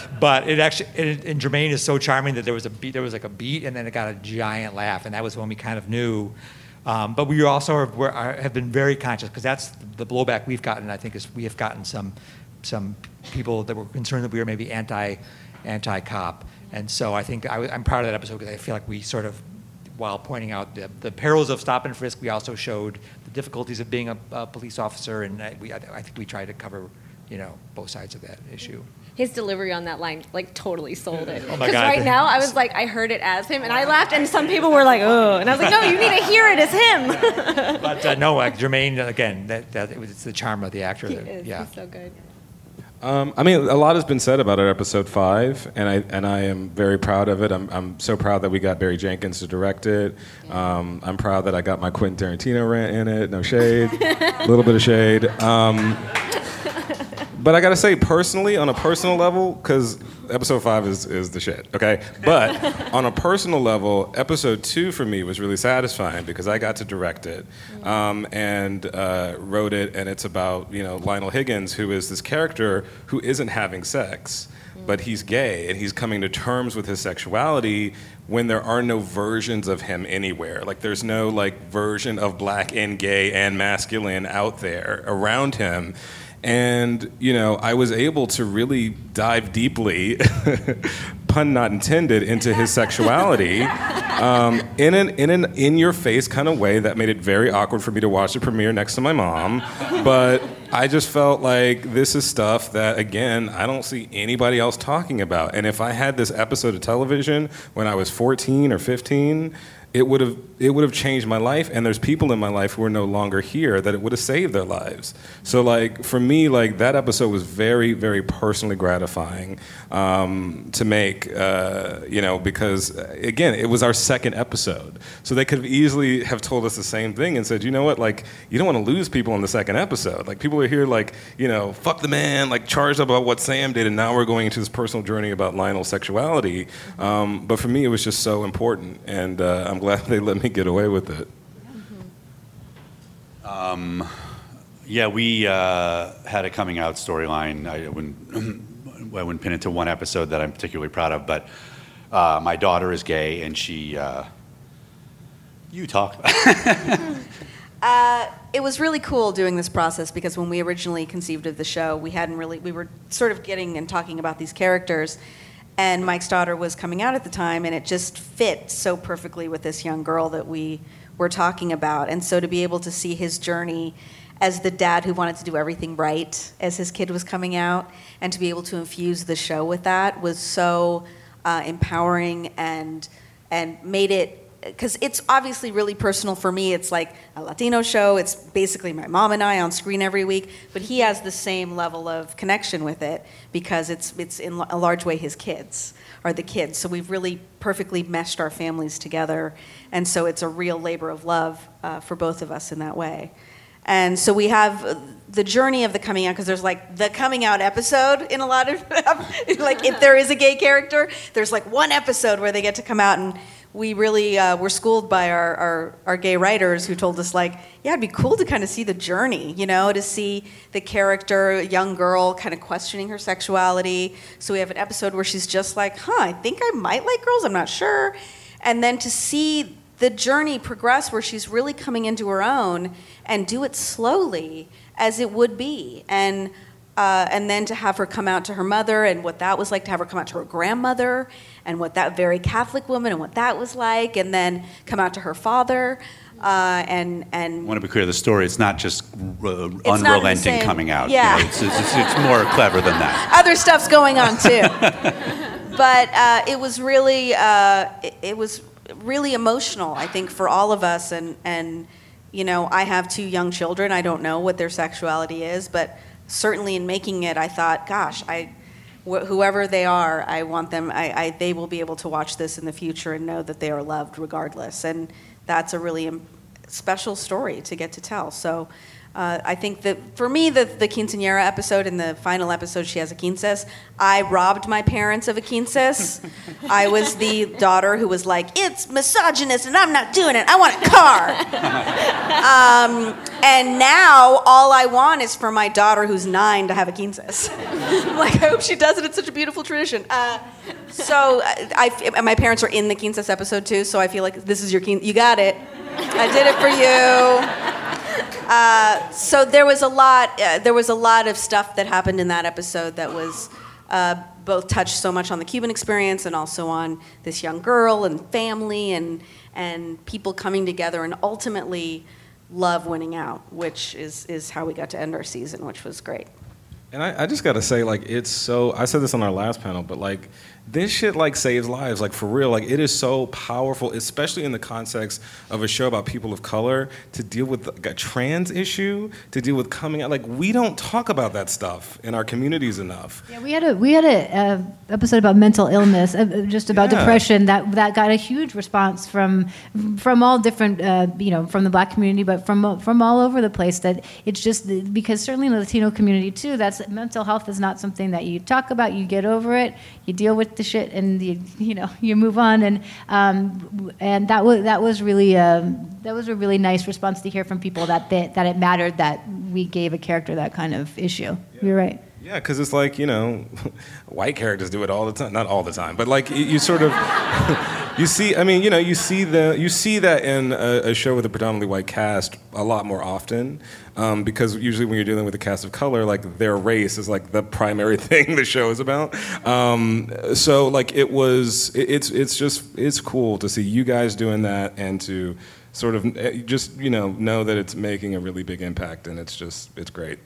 but it actually, it, and Jermaine is so charming that there was a beat, there was like a beat and then it got a giant laugh. And that was when we kind of knew. Um, but we also are, are, have been very conscious because that's the blowback we've gotten. I think is we have gotten some some people that were concerned that we were maybe anti anti cop, and so I think I, am proud of that episode because I feel like we sort of, while pointing out the, the perils of stop and frisk, we also showed the difficulties of being a, a police officer, and I, we, I, I think we tried to cover, you know, both sides of that issue. His delivery on that line like totally sold it. Oh my Because God. right now I was like, I heard it as him, and I laughed, and some people were like, oh, and I was like, no, you need to hear it as him. But uh, no, like Jermaine, again, that, that it was, it's the charm of the actor. he that- is. yeah. He's so good. Um, I mean, a lot has been said about our episode five, and I and I am very proud of it. I'm I'm so proud that we got Barry Jenkins to direct it. Um, I'm proud that I got my Quentin Tarantino rant in it. No shade, a little bit of shade. Um, but I gotta say, personally, on a personal level, because episode five is, is the shit, okay? But on a personal level, episode two for me was really satisfying because I got to direct it um, and uh, wrote it, and it's about, you know, Lionel Higgins, who is this character who isn't having sex, but he's gay, and he's coming to terms with his sexuality when there are no versions of him anywhere. Like, there's no, like, version of black and gay and masculine out there around him. And, you know, I was able to really dive deeply, pun not intended, into his sexuality um, in an in an in your face kind of way that made it very awkward for me to watch the premiere next to my mom. But I just felt like this is stuff that, again, I don't see anybody else talking about. And if I had this episode of television when I was 14 or 15, it would have it would have changed my life and there's people in my life who are no longer here that it would have saved their lives. So like for me like that episode was very very personally gratifying um, to make uh, you know because uh, again it was our second episode. So they could have easily have told us the same thing and said you know what? Like you don't want to lose people in the second episode. Like people are here like you know fuck the man like charged up about what sam did and now we're going into this personal journey about lionel's sexuality. Um, but for me it was just so important and uh, i'm glad they let me get away with it Um, yeah, we uh, had a coming out storyline. I wouldn't, I wouldn't pin it to one episode that I'm particularly proud of, but uh, my daughter is gay, and she. Uh, you talk. Uh, it was really cool doing this process because when we originally conceived of the show, we hadn't really, we were sort of getting and talking about these characters. And Mike's daughter was coming out at the time, and it just fit so perfectly with this young girl that we were talking about. And so to be able to see his journey as the dad who wanted to do everything right as his kid was coming out, and to be able to infuse the show with that was so uh, empowering and and made it because it's obviously really personal for me. It's like a Latino show. It's basically my mom and I on screen every week, but he has the same level of connection with it because it's it's in a large way his kids are the kids. So we've really perfectly meshed our families together, and so it's a real labor of love uh, for both of us in that way. And so we have uh, the journey of the coming out because there's like the coming out episode in a lot of like if there is a gay character, there's like one episode where they get to come out and we really uh, were schooled by our, our, our gay writers who told us like yeah it'd be cool to kind of see the journey you know to see the character a young girl kind of questioning her sexuality. So we have an episode where she's just like huh i think i might like girls i'm not sure. And then to see the journey progress where she's really coming into her own and do it slowly as it would be. And uh, and then to have her come out to her mother and what that was like to have her come out to her grandmother and what that very Catholic woman and what that was like, and then come out to her father. Uh, and I and want to be clear. The story it's not just uh, not the unrelenting same- coming out. yeah. You know, it's, it's, it's more clever than that. other stuff's going on too. but uh, it was really uh, it, it was really emotional. I think for all of us, and and you know, I have two young children. I don't know what their sexuality is, but certainly in making it, I thought, gosh, I. wh- Whoever they are, I want them. I, I, they will be able to watch this in the future and know that they are loved regardless. And that's a really special story to get to tell. So, uh, I think that for me, the, the quinceanera episode and the final episode, she has a quinces. I robbed my parents of a quinces. I was the daughter who was like, "It's misogynist, and I'm not doing it. I want a car." um, and now all I want is for my daughter, who's nine, to have a quinces. Like, I hope she does it. It's such a beautiful tradition. Uh, so I, I- and my parents are in the quinces episode too. So I feel like this is your quin. You got it. I did it for you. Uh, so there was a lot. Uh, there was a lot of stuff that happened in that episode that was uh, both touched so much on the Cuban experience and also on this young girl and family and and people coming together and ultimately love winning out, which is is how we got to end our season, which was great. And I, I just gotta say, like, it's so. I said this on our last panel, but like, this shit like saves lives, like for real. Like, it is so powerful, especially in the context of a show about people of color to deal with like, a trans issue, to deal with coming out. Like, we don't talk about that stuff in our communities enough. Yeah, we had a we had a uh, episode about mental illness, uh, just about Yeah. depression that that got a huge response from from all different uh, you know from the black community, but from from all over the place. That it's just because certainly in the Latino community too, that's mental health is not something that you talk about. You get over it, you deal with the shit, and you you know you move on. And um, and that was that was really um, that was a really nice response to hear from people that they, that it mattered that we gave a character that kind of issue. You're right. Yeah, because it's like you know, white characters do it all the time. Not all the time, but like you, you sort of, you see. I mean, you know, you see the you see that in a, a show with a predominantly white cast a lot more often, um, because usually when you're dealing with a cast of color, like their race is like the primary thing the show is about. Um, so like it was, it, it's it's just it's cool to see you guys doing that and to sort of eh, just you know know that it's making a really big impact and it's just it's great.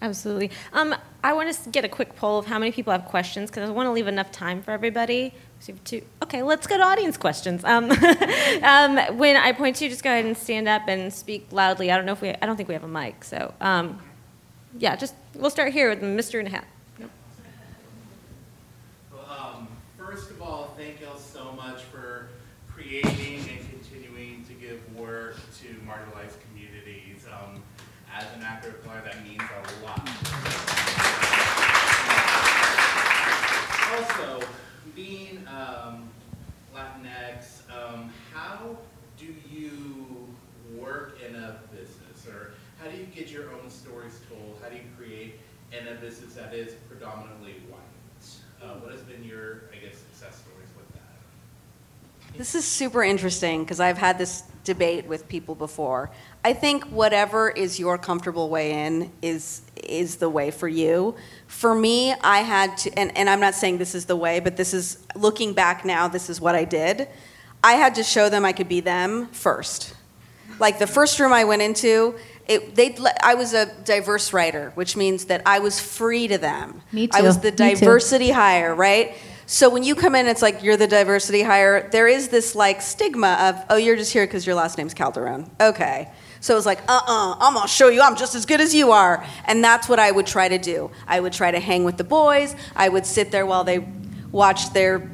Absolutely. Um, I want to get a quick poll of how many people have questions because I want to leave enough time for everybody. You two. Okay, let's go to audience questions. Um, um, when I point to you, just go ahead and stand up and speak loudly. I don't know if we. I don't think we have a mic. So um, yeah, just we'll start here with Mr. in hat. Um, first of all, thank y'all so much for creating and continuing to give work to marginalized communities. Um, as an actor of color, that means a lot. Also, being um, Latinx, um, how do you work in a business, or how do you get your own stories told? How do you create in a business that is predominantly white? Uh, what has been your, I guess, success that? This is super interesting because I've had this debate with people before. I think whatever is your comfortable way in is is the way for you. For me, I had to and, and I'm not saying this is the way, but this is looking back now, this is what I did. I had to show them I could be them first. Like the first room I went into, it, they I was a diverse writer, which means that I was free to them. Me too. I was the diversity hire, right? So when you come in, it's like you're the diversity hire. There is this like stigma of, oh, you're just here because your last name's Calderon. Okay. So it was like, uh-uh, I'm gonna show you I'm just as good as you are. And that's what I would try to do. I would try to hang with the boys. I would sit there while they watched their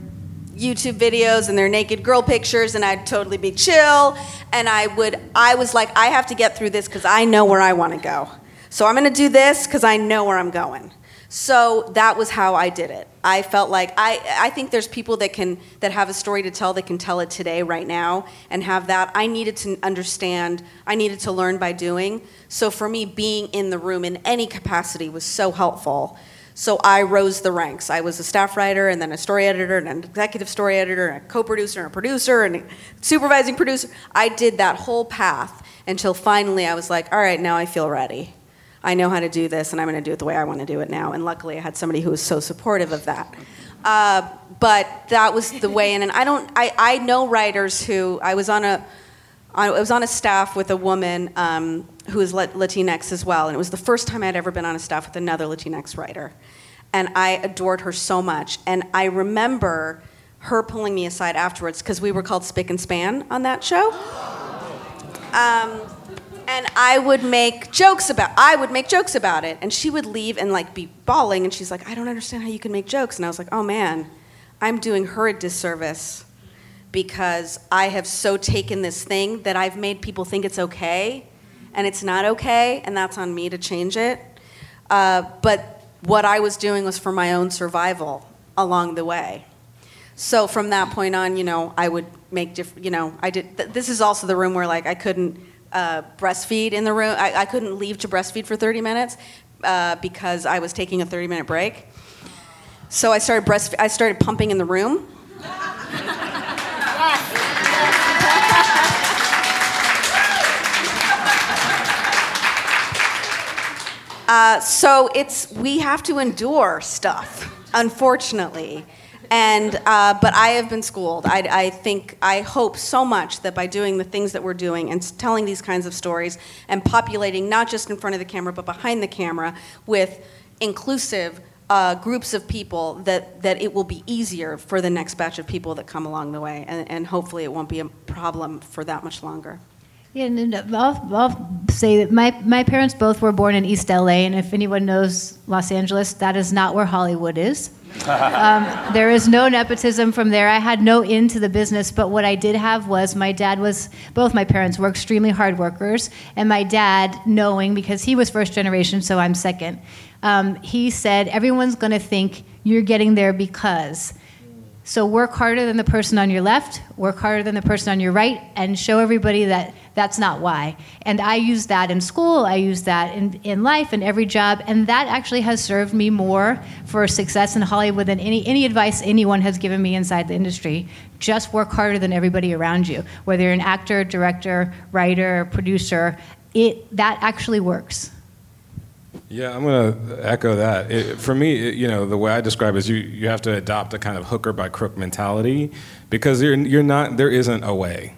YouTube videos and their naked girl pictures and I'd totally be chill and I would I was like I have to get through this cuz I know where I want to go. So I'm going to do this cuz I know where I'm going. So that was how I did it. I felt like I I think there's people that can that have a story to tell that can tell it today right now and have that I needed to understand, I needed to learn by doing. So for me being in the room in any capacity was so helpful. So I rose the ranks. I was a staff writer and then a story editor and an executive story editor and a co-producer and a producer and a supervising producer. I did that whole path until finally I was like, all right, now I feel ready. I know how to do this and I'm going to do it the way I want to do it now. And luckily I had somebody who was so supportive of that. Uh, but that was the way in. And I don't, I, I know writers who, I was on a, I was on a staff with a woman um, who is Lat- Latinx as well, and it was the first time I'd ever been on a staff with another Latinx writer. And I adored her so much. And I remember her pulling me aside afterwards because we were called Spick and Span on that show. Um, and I would make jokes about I would make jokes about it. And she would leave and like be bawling. And she's like I don't understand how you can make jokes. And I was like oh man I'm doing her a disservice because I have so taken this thing that I've made people think it's okay and it's not okay and that's on me to change it. Uh, but what I was doing was for my own survival along the way so from that point on, you know, I would make different, you know, I did, th- this is also the room where like I couldn't uh, breastfeed in the room. I, I couldn't leave to breastfeed for 30 minutes uh, because I was taking a 30 minute break. So I started breast, I started pumping in the room. Uh, so it's we have to endure stuff, unfortunately. And uh, but I have been schooled. I, I think I hope so much that by doing the things that we're doing and telling these kinds of stories and populating not just in front of the camera but behind the camera with inclusive uh, groups of people that, that it will be easier for the next batch of people that come along the way and, and hopefully it won't be a problem for that much longer. Yeah, and and I'll, I'll say that my, my parents both were born in East LA, and if anyone knows Los Angeles, that is not where Hollywood is. um, there is no nepotism from there. I had no into the business, but what I did have was my dad was, both my parents were extremely hard workers, and my dad, knowing, because he was first generation, so I'm second, um, he said, everyone's going to think you're getting there because. So work harder than the person on your left, work harder than the person on your right, and show everybody that that's not why. And I use that in school, I use that in, in life, in every job, and that actually has served me more for success in Hollywood than any, any advice anyone has given me inside the industry. Just work harder than everybody around you. Whether you're an actor, director, writer, producer, it, that actually works. Yeah, I'm going to echo that. It, for me, it, you know, the way I describe it is you, you have to adopt a kind of hooker by crook mentality because you're, you're not, there isn't a way.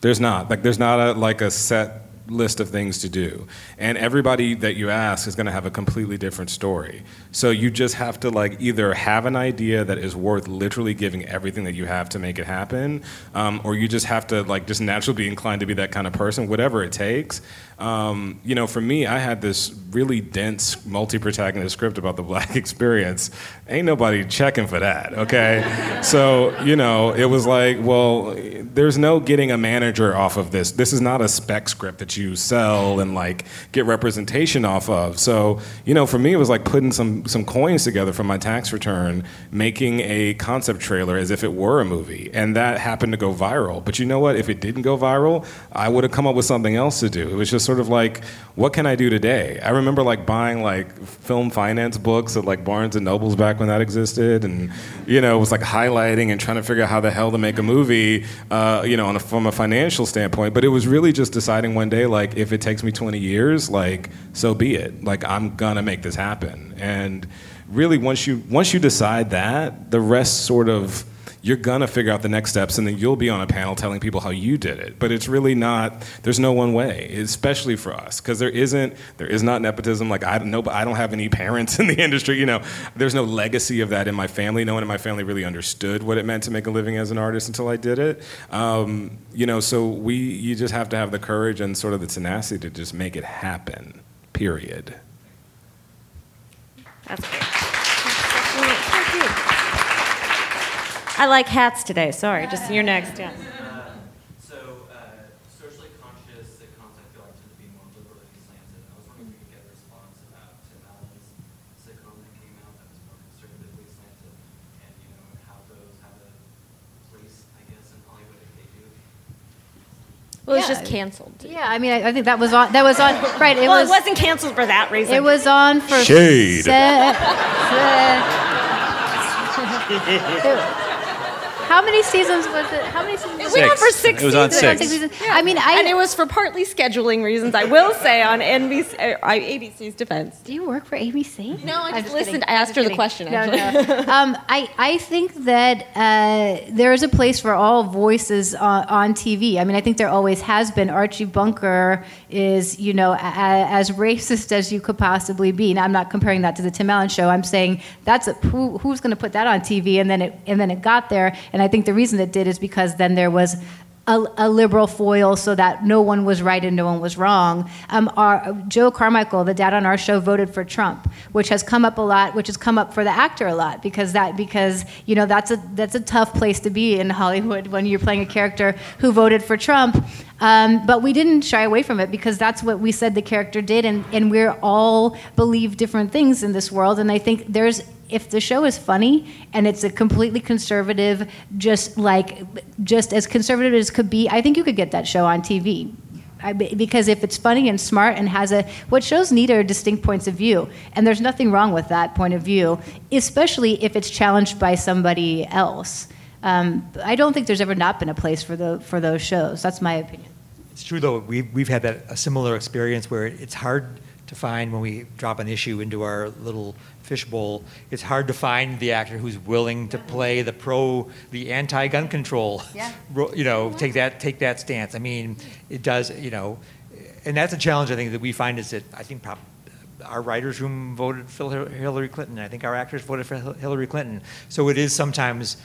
There's not. Like, there's not a, like a set list of things to do. And everybody that you ask is going to have a completely different story. So you just have to like either have an idea that is worth literally giving everything that you have to make it happen, um, or you just have to like just naturally be inclined to be that kind of person, whatever it takes. Um, you know, for me, I had this really dense multi-protagonist script about the black experience. Ain't nobody checking for that, okay? so, you know, it was like, well, there's no getting a manager off of this. This is not a spec script that you sell and like get representation off of. So, you know, for me, it was like putting some some coins together from my tax return, making a concept trailer as if it were a movie, and that happened to go viral. But you know what? If it didn't go viral, I would have come up with something else to do. It was just sort of like, what can I do today? I remember like buying like film finance books at like Barnes and Nobles back when that existed, and you know, it was like highlighting and trying to figure out how the hell to make a movie, uh, you know, a, from a financial standpoint. But it was really just deciding one day, like, if it takes me 20 years, like, so be it. Like, I'm gonna make this happen. And really, once you once you decide that, the rest sort of you're gonna figure out the next steps and then you'll be on a panel telling people how you did it. But it's really not there's no one way especially for us because there isn't there is not nepotism. Like i don't know but i don't have any parents in the industry you know. There's no legacy of that in my family. No one in my family really understood what it meant to make a living as an artist until i did it. Um, you know so we you just have to have the courage and sort of the tenacity to just make it happen period. That's great. I like hats today. Sorry, just you're next. Yeah. So, uh, socially conscious sitcoms I feel like tend to be more liberally slanted. I was wondering if we could get a response about Tim Allen's sitcom that came out that was more conservatively slanted, and you know how those have a place, I guess, in Hollywood if they do. Well, it's Yeah. just canceled. Yeah, I mean, I, I think that was on. That was on. Right. It well, was. it wasn't canceled for that reason. It was on for Shade. se- se- how many seasons was it? How many seasons? It went on for six It was on seasons. six. seasons. I mean, I. and it was for partly scheduling reasons. I will say on NBC, uh, I- ABC's defense. Do you work for ABC? No, I I'm just just listened. kidding. I asked her the question. kidding. Actually. No, no. um, I, I think that uh, there is a place for all voices on, on TV. I mean, I think there always has been. Archie Bunker is, you know, a, a- as racist as you could possibly be. Now, I'm not comparing that to the Tim Allen show. I'm saying that's a, who, who's going to put that on TV, and then it and then it got there. And I think the reason it did is because then there was a, a liberal foil so that no one was right and no one was wrong. Um, our, Joe Carmichael, the dad on our show, voted for Trump, which has come up a lot, which has come up for the actor a lot because that because you know that's a that's a tough place to be in Hollywood when you're playing a character who voted for Trump. Um, but we didn't shy away from it because that's what we said the character did, and, and we're all believe different things in this world. And I think there's if the show is funny and it's a completely conservative, just like just as conservative as could be, I think you could get that show on TV. I, because if it's funny and smart and has a what shows need are distinct points of view, and there's nothing wrong with that point of view, especially if it's challenged by somebody else. Um, I don't think there's ever not been a place for the for those shows. That's my opinion. It's true though. We've we've had that a similar experience where it's hard to find when we drop an issue into our little fishbowl. It's hard to find the actor who's willing to play the pro, the anti-gun control. Yeah. You know, take that take that stance. I mean, it does. You know, and that's a challenge I think that we find is that I think our writers' room voted for Hillary Clinton. I think our actors voted for Hillary Clinton. So it is sometimes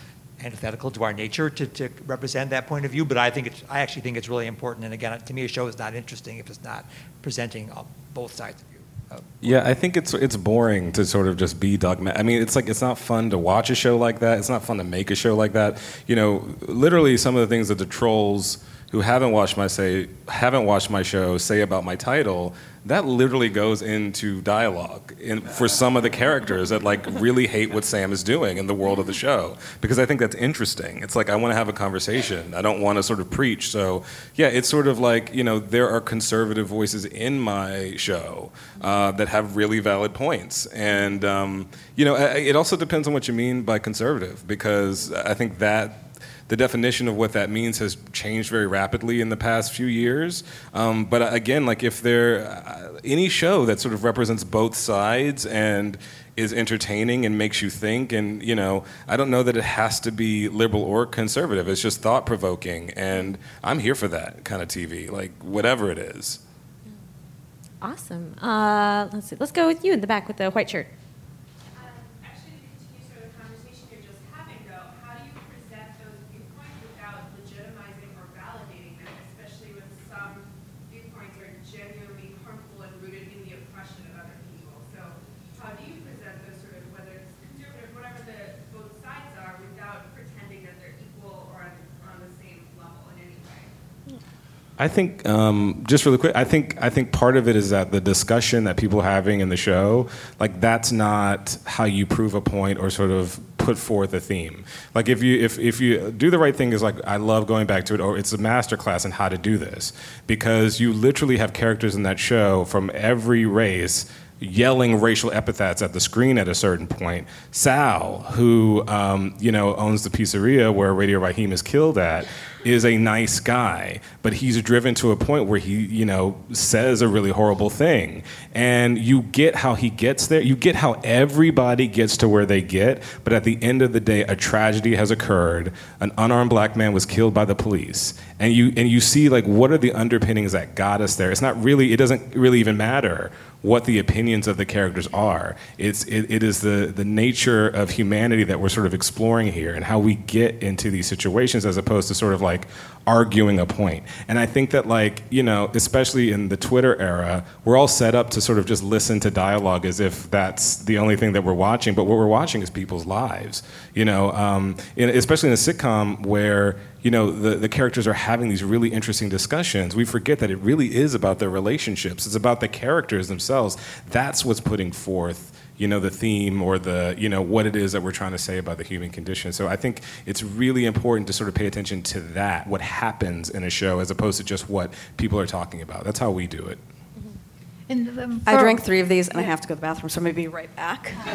antithetical to our nature to, to represent that point of view. But I think it's, I actually think it's really important. And again, to me, a show is not interesting if it's not presenting uh, both sides of you. Uh, Yeah, I think it's it's boring to sort of just be dogmatic. I mean, it's like it's not fun to watch a show like that. It's not fun to make a show like that. You know, literally some of the things that the trolls who haven't watched my say haven't watched my show say about my title that literally goes into dialogue in, for some of the characters that like really hate what Sam is doing in the world of the show because I think that's interesting. It's like I want to have a conversation. I don't want to sort of preach. So yeah, it's sort of like you know there are conservative voices in my show uh, that have really valid points, and um, you know it also depends on what you mean by conservative because I think that the definition of what that means has changed very rapidly in the past few years. Um, but again, like if there uh, any show that sort of represents both sides and is entertaining and makes you think, and you know, I don't know that it has to be liberal or conservative. It's just thought provoking, and I'm here for that kind of TV, like whatever it is. Awesome. Uh, let's see. Let's go with you in the back with the white shirt. Actually, to continue sort of the conversation you're just having, though, how do you present those viewpoints without legitimizing or validating them, especially when some viewpoints are genuinely harmful and rooted in the oppression of other people? So, how do you present those sort of, whether it's conservative, whatever the both sides are, without pretending that they're equal or on, on the same level in any way? I think um, just really quick. I think I think part of it is that the discussion that people are having in the show, like that's not how you prove a point or sort of put forth a theme. Like if you if, if you do the right thing is like I love going back to it. Or it's a master class in how to do this because you literally have characters in that show from every race yelling racial epithets at the screen at a certain point. Sal, who um, you know owns the pizzeria where Radio Raheem is killed at, is a nice guy, but he's driven to a point where he you know says a really horrible thing, and you get how he gets there. You get how everybody gets to where they get, but at the end of the day, a tragedy has occurred. An unarmed black man was killed by the police, and you and you see like what are the underpinnings that got us there. It's not really. It doesn't really even matter what the opinions of the characters are. It's it, it is the the nature of humanity that we're sort of exploring here and how we get into these situations as opposed to sort of like arguing a point. And I think that like, you know, especially in the Twitter era, we're all set up to sort of just listen to dialogue as if that's the only thing that we're watching, but what we're watching is people's lives. You know, um, in, especially in a sitcom where you know the, the characters are having these really interesting discussions we forget that it really is about their relationships it's about the characters themselves that's what's putting forth you know the theme or the you know what it is that we're trying to say about the human condition so i think it's really important to sort of pay attention to that what happens in a show as opposed to just what people are talking about that's how we do it And, um, I for- drank three of these and I have to go to the bathroom, so I'm gonna be right back.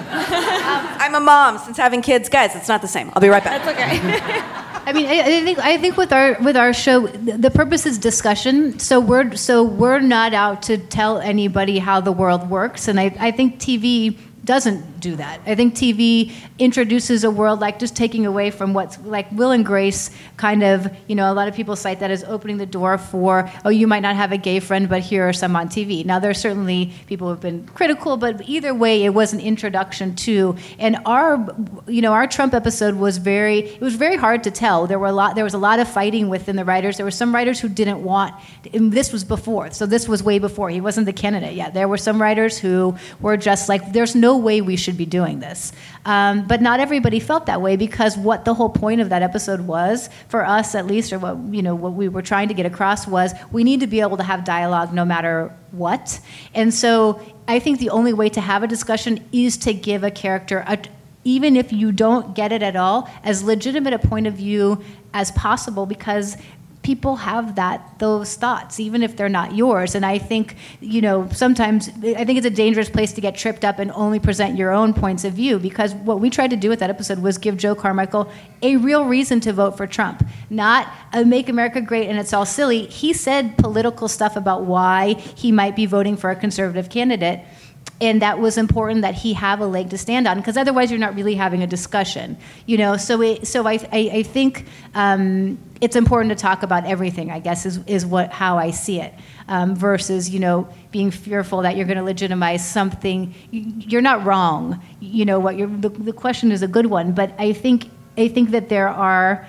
I'm a mom since having kids. Guys, it's not the same. I'll be right back. That's okay. I mean, I, I think I think with our with our show, the, the purpose is discussion. So we're so we're not out to tell anybody how the world works, and I, I think TV doesn't do that. I think TV introduces a world like just taking away from what's like Will and Grace kind of, you know, a lot of people cite that as opening the door for, oh, you might not have a gay friend, but here are some on TV. Now, there are certainly people who have been critical, but either way, it was an introduction to, and our, you know, our Trump episode was very, it was very hard to tell. There were a lot, there was a lot of fighting within the writers. There were some writers who didn't want, and this was before, so this was way before. He wasn't the candidate yet. There were some writers who were just like, there's no way we should be doing this. Um, but not everybody felt that way because what the whole point of that episode was, for us at least, or what you know what we were trying to get across was we need to be able to have dialogue no matter what. And so I think the only way to have a discussion is to give a character a even if you don't get it at all, as legitimate a point of view as possible because people have that those thoughts even if they're not yours. And i think you know sometimes i think it's a dangerous place to get tripped up and only present your own points of view because what we tried to do with that episode was give joe carmichael a real reason to vote for trump not a make america great and it's all silly. He said political stuff about why he might be voting for a conservative candidate and that was important that he have a leg to stand on because otherwise you're not really having a discussion you know? So it, so I, I, I think um, it's important to talk about everything i guess is, is what how i see it um, versus you know being fearful that you're going to legitimize something. You- you're not wrong you know what you're, the, the question is a good one but i think i think that there are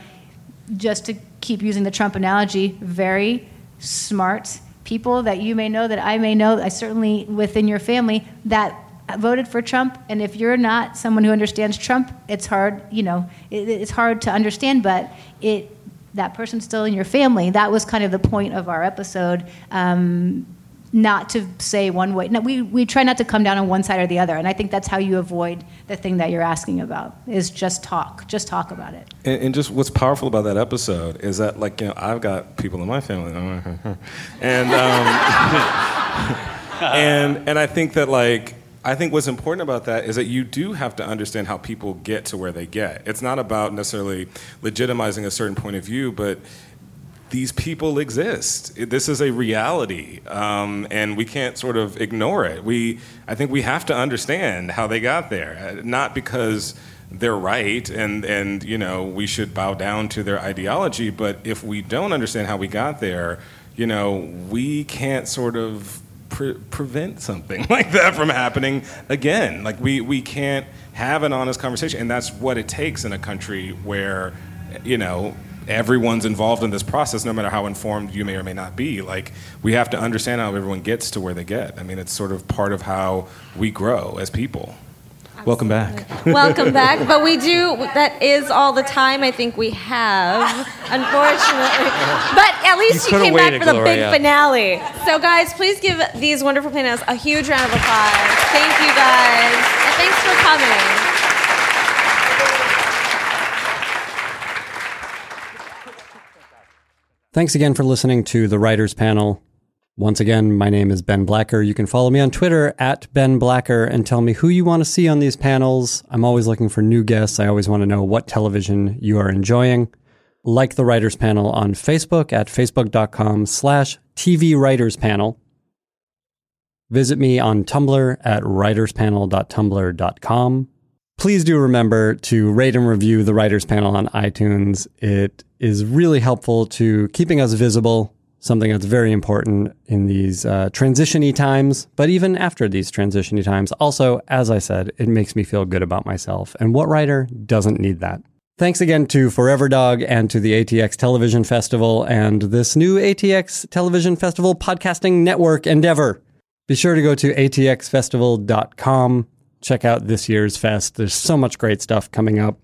just to keep using the Trump analogy, very smart people that you may know, that I may know, I certainly within your family, that voted for Trump. And if you're not someone who understands Trump, it's hard, you know, it, it's hard to understand, but it, that person's still in your family. That was kind of the point of our episode. Um, not to say one way. No, we, we try not to come down on one side or the other. And I think that's how you avoid the thing that you're asking about is just talk. Just talk about it. And, and just what's powerful about that episode is that, like, you know, I've got people in my family, and um, and and I think that, like, I think what's important about that is that you do have to understand how people get to where they get. It's not about necessarily legitimizing a certain point of view, but these people exist. This is a reality, um, and we can't sort of ignore it. We, I think, we have to understand how they got there, uh, not because they're right and and you know we should bow down to their ideology, but if we don't understand how we got there, you know, we can't sort of pre- prevent something like that from happening again. Like we we can't have an honest conversation, and that's what it takes in a country where you know everyone's involved in this process, no matter how informed you may or may not be. Like we have to understand how everyone gets to where they get. I mean, it's sort of part of how we grow as people. Welcome back. Welcome back. But we do, that is all the time I think we have, unfortunately. But at least You you came back waited, for the big finale. So, guys, please give these wonderful panelists a huge round of applause. Thank you, guys. And thanks for coming. Thanks again for listening to the Writers Panel. Once again, my name is Ben Blacker. You can follow me on Twitter at Ben Blacker and tell me who you want to see on these panels. I'm always looking for new guests. I always want to know what television you are enjoying. Like the Writers Panel on Facebook at facebook.com slash TV Writers Panel. Visit me on Tumblr at writerspanel.tumblr.com. Please do remember to rate and review the Writers Panel on iTunes. It is really helpful to keeping us visible, something that's very important in these uh, transitiony times, but even after these transitiony times. Also, as I said, it makes me feel good about myself. And what writer doesn't need that? Thanks again to Forever Dog and to the ATX Television Festival and this new ATX Television Festival podcasting network endeavor. Be sure to go to atxfestival.com. Check out this year's fest. There's so much great stuff coming up.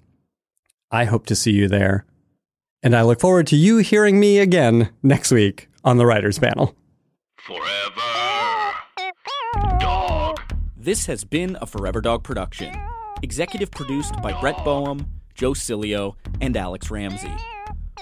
I hope to see you there. And I look forward to you hearing me again next week on the Writers Panel. Forever. Dog. This has been a Forever Dog production. Executive produced by Brett Boehm, Joe Cilio, and Alex Ramsey.